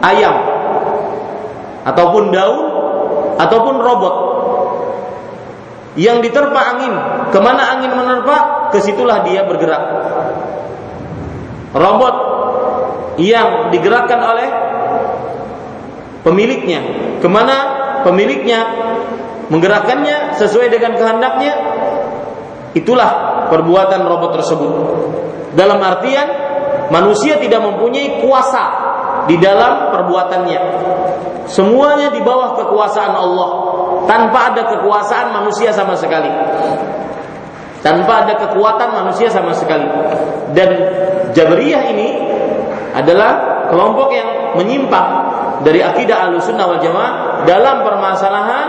ayam ataupun daun ataupun robot yang diterpa angin. Ke mana angin menerpa? Ke situlah dia bergerak. Robot yang digerakkan oleh pemiliknya ke mana pemiliknya menggerakkannya sesuai dengan kehendaknya itulah perbuatan robot tersebut dalam artian Manusia tidak mempunyai kuasa di dalam perbuatannya. Semuanya di bawah kekuasaan Allah, tanpa ada kekuasaan manusia sama sekali. Tanpa ada kekuatan manusia sama sekali. Dan Jabriyah ini adalah kelompok yang menyimpang dari akidah Ahlussunnah wal Jamaah dalam permasalahan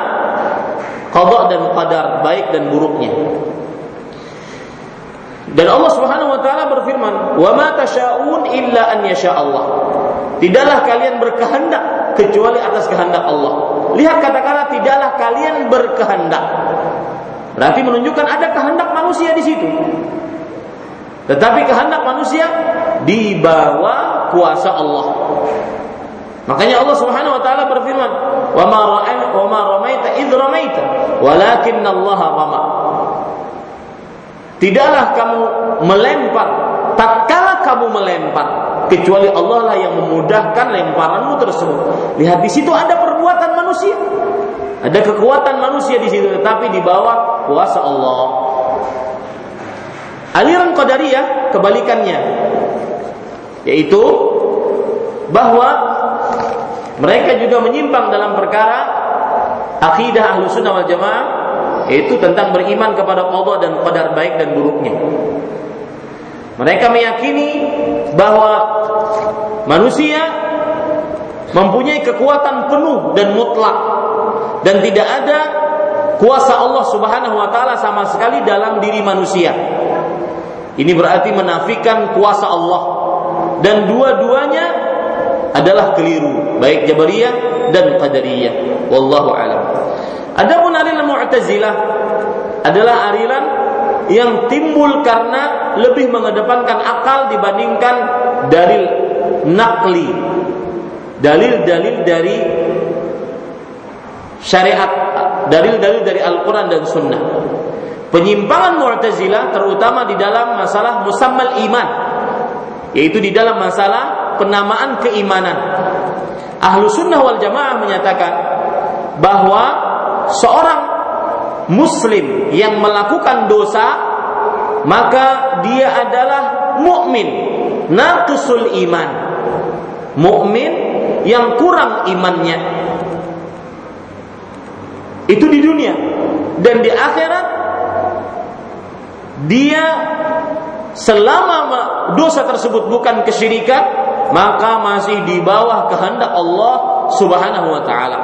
qada dan qadar baik dan buruknya. Dan Allah Subhanahu wa taala berfirman, "Wa ma tasyaun illa an yasha Allah." Tidaklah kalian berkehendak kecuali atas kehendak Allah. Lihat kata-kata tidaklah kalian berkehendak. Berarti menunjukkan ada kehendak manusia di situ. Tetapi kehendak manusia di bawah kuasa Allah. Makanya Allah Subhanahu wa taala berfirman, "Wa ma ra'aita wa ma ramaita id ramaita, walakinna Allah rama." Tidaklah kamu melempar tatkala kamu melempar kecuali Allah lah yang memudahkan lemparanmu tersebut. Lihat di situ ada perbuatan manusia. Ada kekuatan manusia di situ tetapi di bawah kuasa Allah. Aliran Qadariyah kebalikannya yaitu bahwa mereka juga menyimpang dalam perkara akidah ahlu sunnah wal jamaah yaitu tentang beriman kepada Allah dan qadar baik dan buruknya. Mereka meyakini bahwa manusia mempunyai kekuatan penuh dan mutlak dan tidak ada kuasa Allah Subhanahu wa taala sama sekali dalam diri manusia. Ini berarti menafikan kuasa Allah dan dua-duanya adalah keliru, baik Jabariyah dan Qadariyah. Wallahu alam. Adapun aliran Mu'tazilah adalah aliran yang timbul karena lebih mengedepankan akal dibandingkan dalil nakli. Dalil-dalil dari syariat, dalil-dalil dari Al-Quran dan Sunnah. Penyimpangan Mu'tazilah terutama di dalam masalah musammal iman, yaitu di dalam masalah penamaan keimanan. Ahlu sunnah wal jamaah menyatakan bahwa seorang muslim yang melakukan dosa maka dia adalah mukmin naqisul iman mukmin yang kurang imannya itu di dunia dan di akhirat dia selama dosa tersebut bukan kesyirikan maka masih di bawah kehendak Allah Subhanahu wa taala.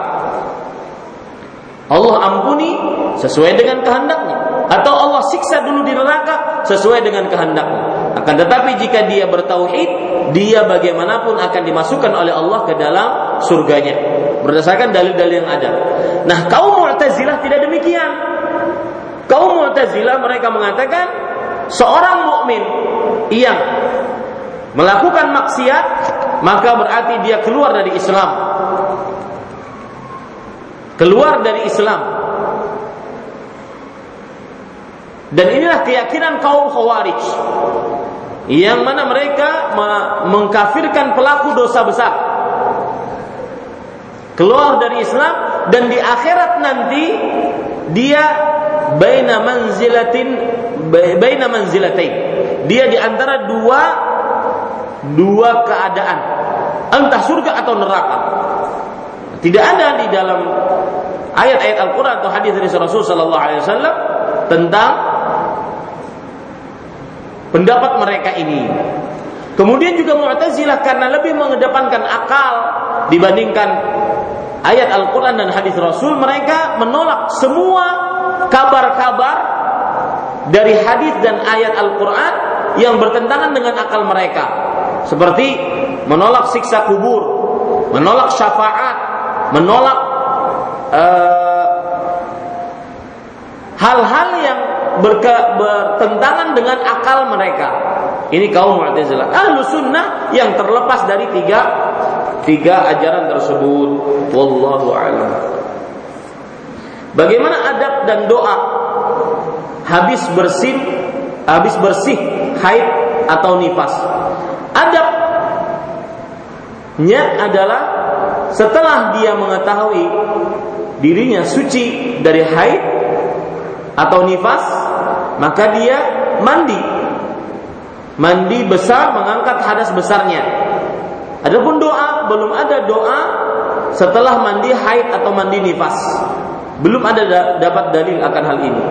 Allah ampuni sesuai dengan kehendaknya atau Allah siksa dulu di neraka sesuai dengan kehendaknya. Akan tetapi jika dia bertauhid, dia bagaimanapun akan dimasukkan oleh Allah ke dalam surganya berdasarkan dalil-dalil yang ada. Nah, kaum Mu'tazilah tidak demikian. Kaum Mu'tazilah mereka mengatakan seorang mukmin yang melakukan maksiat maka berarti dia keluar dari Islam. Keluar dari Islam. Dan inilah keyakinan kaum Khawarij yang mana mereka mengkafirkan pelaku dosa besar. Keluar dari Islam dan di akhirat nanti dia baina manzilatin baina manzilatain. Dia di antara dua dua keadaan, entah surga atau neraka. Tidak ada di dalam ayat-ayat Al-Qur'an atau hadis dari Rasul sallallahu alaihi wasallam tentang pendapat mereka ini. Kemudian juga Mu'tazilah karena lebih mengedepankan akal dibandingkan ayat Al-Quran dan hadis Rasul, mereka menolak semua kabar-kabar dari hadis dan ayat Al-Quran yang bertentangan dengan akal mereka. Seperti menolak siksa kubur, menolak syafaat, menolak uh, hal-hal yang berke, bertentangan dengan akal mereka. Ini kaum Mu'tazilah. Ahlu sunnah yang terlepas dari tiga tiga ajaran tersebut. Wallahu a'lam. Bagaimana adab dan doa habis bersih habis bersih haid atau nifas? Adabnya adalah setelah dia mengetahui dirinya suci dari haid atau nifas, maka dia mandi. Mandi besar mengangkat hadas besarnya. Adapun doa belum ada doa setelah mandi haid atau mandi nifas. Belum ada dapat dalil akan hal ini.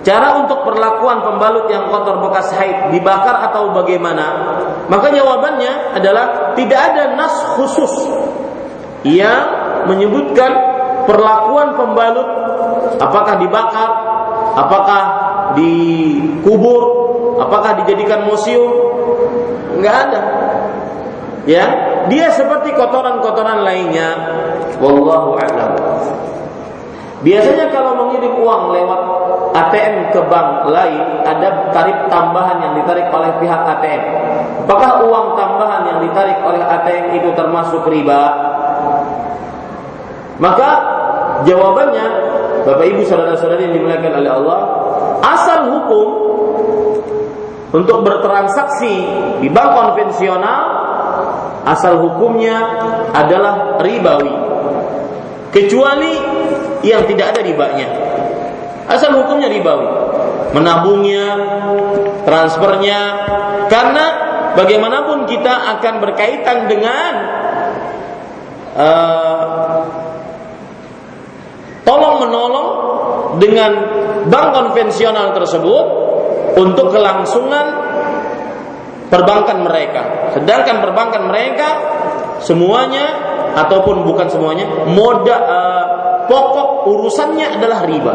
Cara untuk perlakuan pembalut yang kotor bekas haid dibakar atau bagaimana? Maka jawabannya adalah tidak ada nas khusus yang menyebutkan perlakuan pembalut apakah dibakar, apakah dikubur, apakah dijadikan museum? Enggak ada. Ya, dia seperti kotoran-kotoran lainnya wallahu a'lam Biasanya kalau mengirim uang lewat ATM ke bank lain ada tarif tambahan yang ditarik oleh pihak ATM. Apakah uang tambahan yang ditarik oleh ATM itu termasuk riba? Maka jawabannya Bapak Ibu saudara-saudari yang dimuliakan oleh Allah, asal hukum untuk bertransaksi di bank konvensional asal hukumnya adalah ribawi. Kecuali yang tidak ada ribanya. Asal hukumnya ribawi. Menabungnya, transfernya, karena bagaimanapun kita akan berkaitan dengan uh, tolong menolong dengan bank konvensional tersebut untuk kelangsungan perbankan mereka. Sedangkan perbankan mereka semuanya ataupun bukan semuanya moda uh, pokok urusannya adalah riba.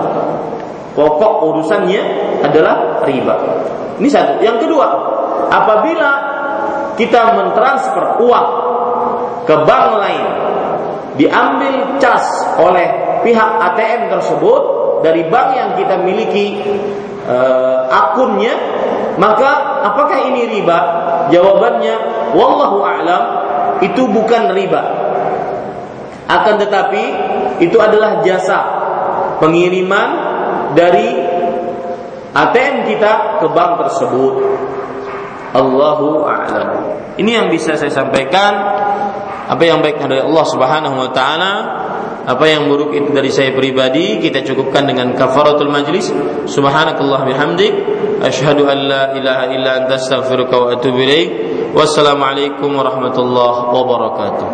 Pokok urusannya adalah riba. Ini satu. Yang kedua, apabila kita mentransfer uang ke bank lain, diambil cas oleh pihak ATM tersebut dari bank yang kita miliki uh, akunnya, maka apakah ini riba? Jawabannya, wallahu a'lam, itu bukan riba. Akan tetapi itu adalah jasa pengiriman dari ATM kita ke bank tersebut. Allahu a'lam. Ini yang bisa saya sampaikan. Apa yang baik dari Allah Subhanahu wa taala, apa yang buruk itu dari saya pribadi, kita cukupkan dengan kafaratul majlis. Subhanakallah bihamdik, asyhadu an la ilaha illa anta astaghfiruka wa atubu ilaik. Wassalamualaikum warahmatullahi wabarakatuh.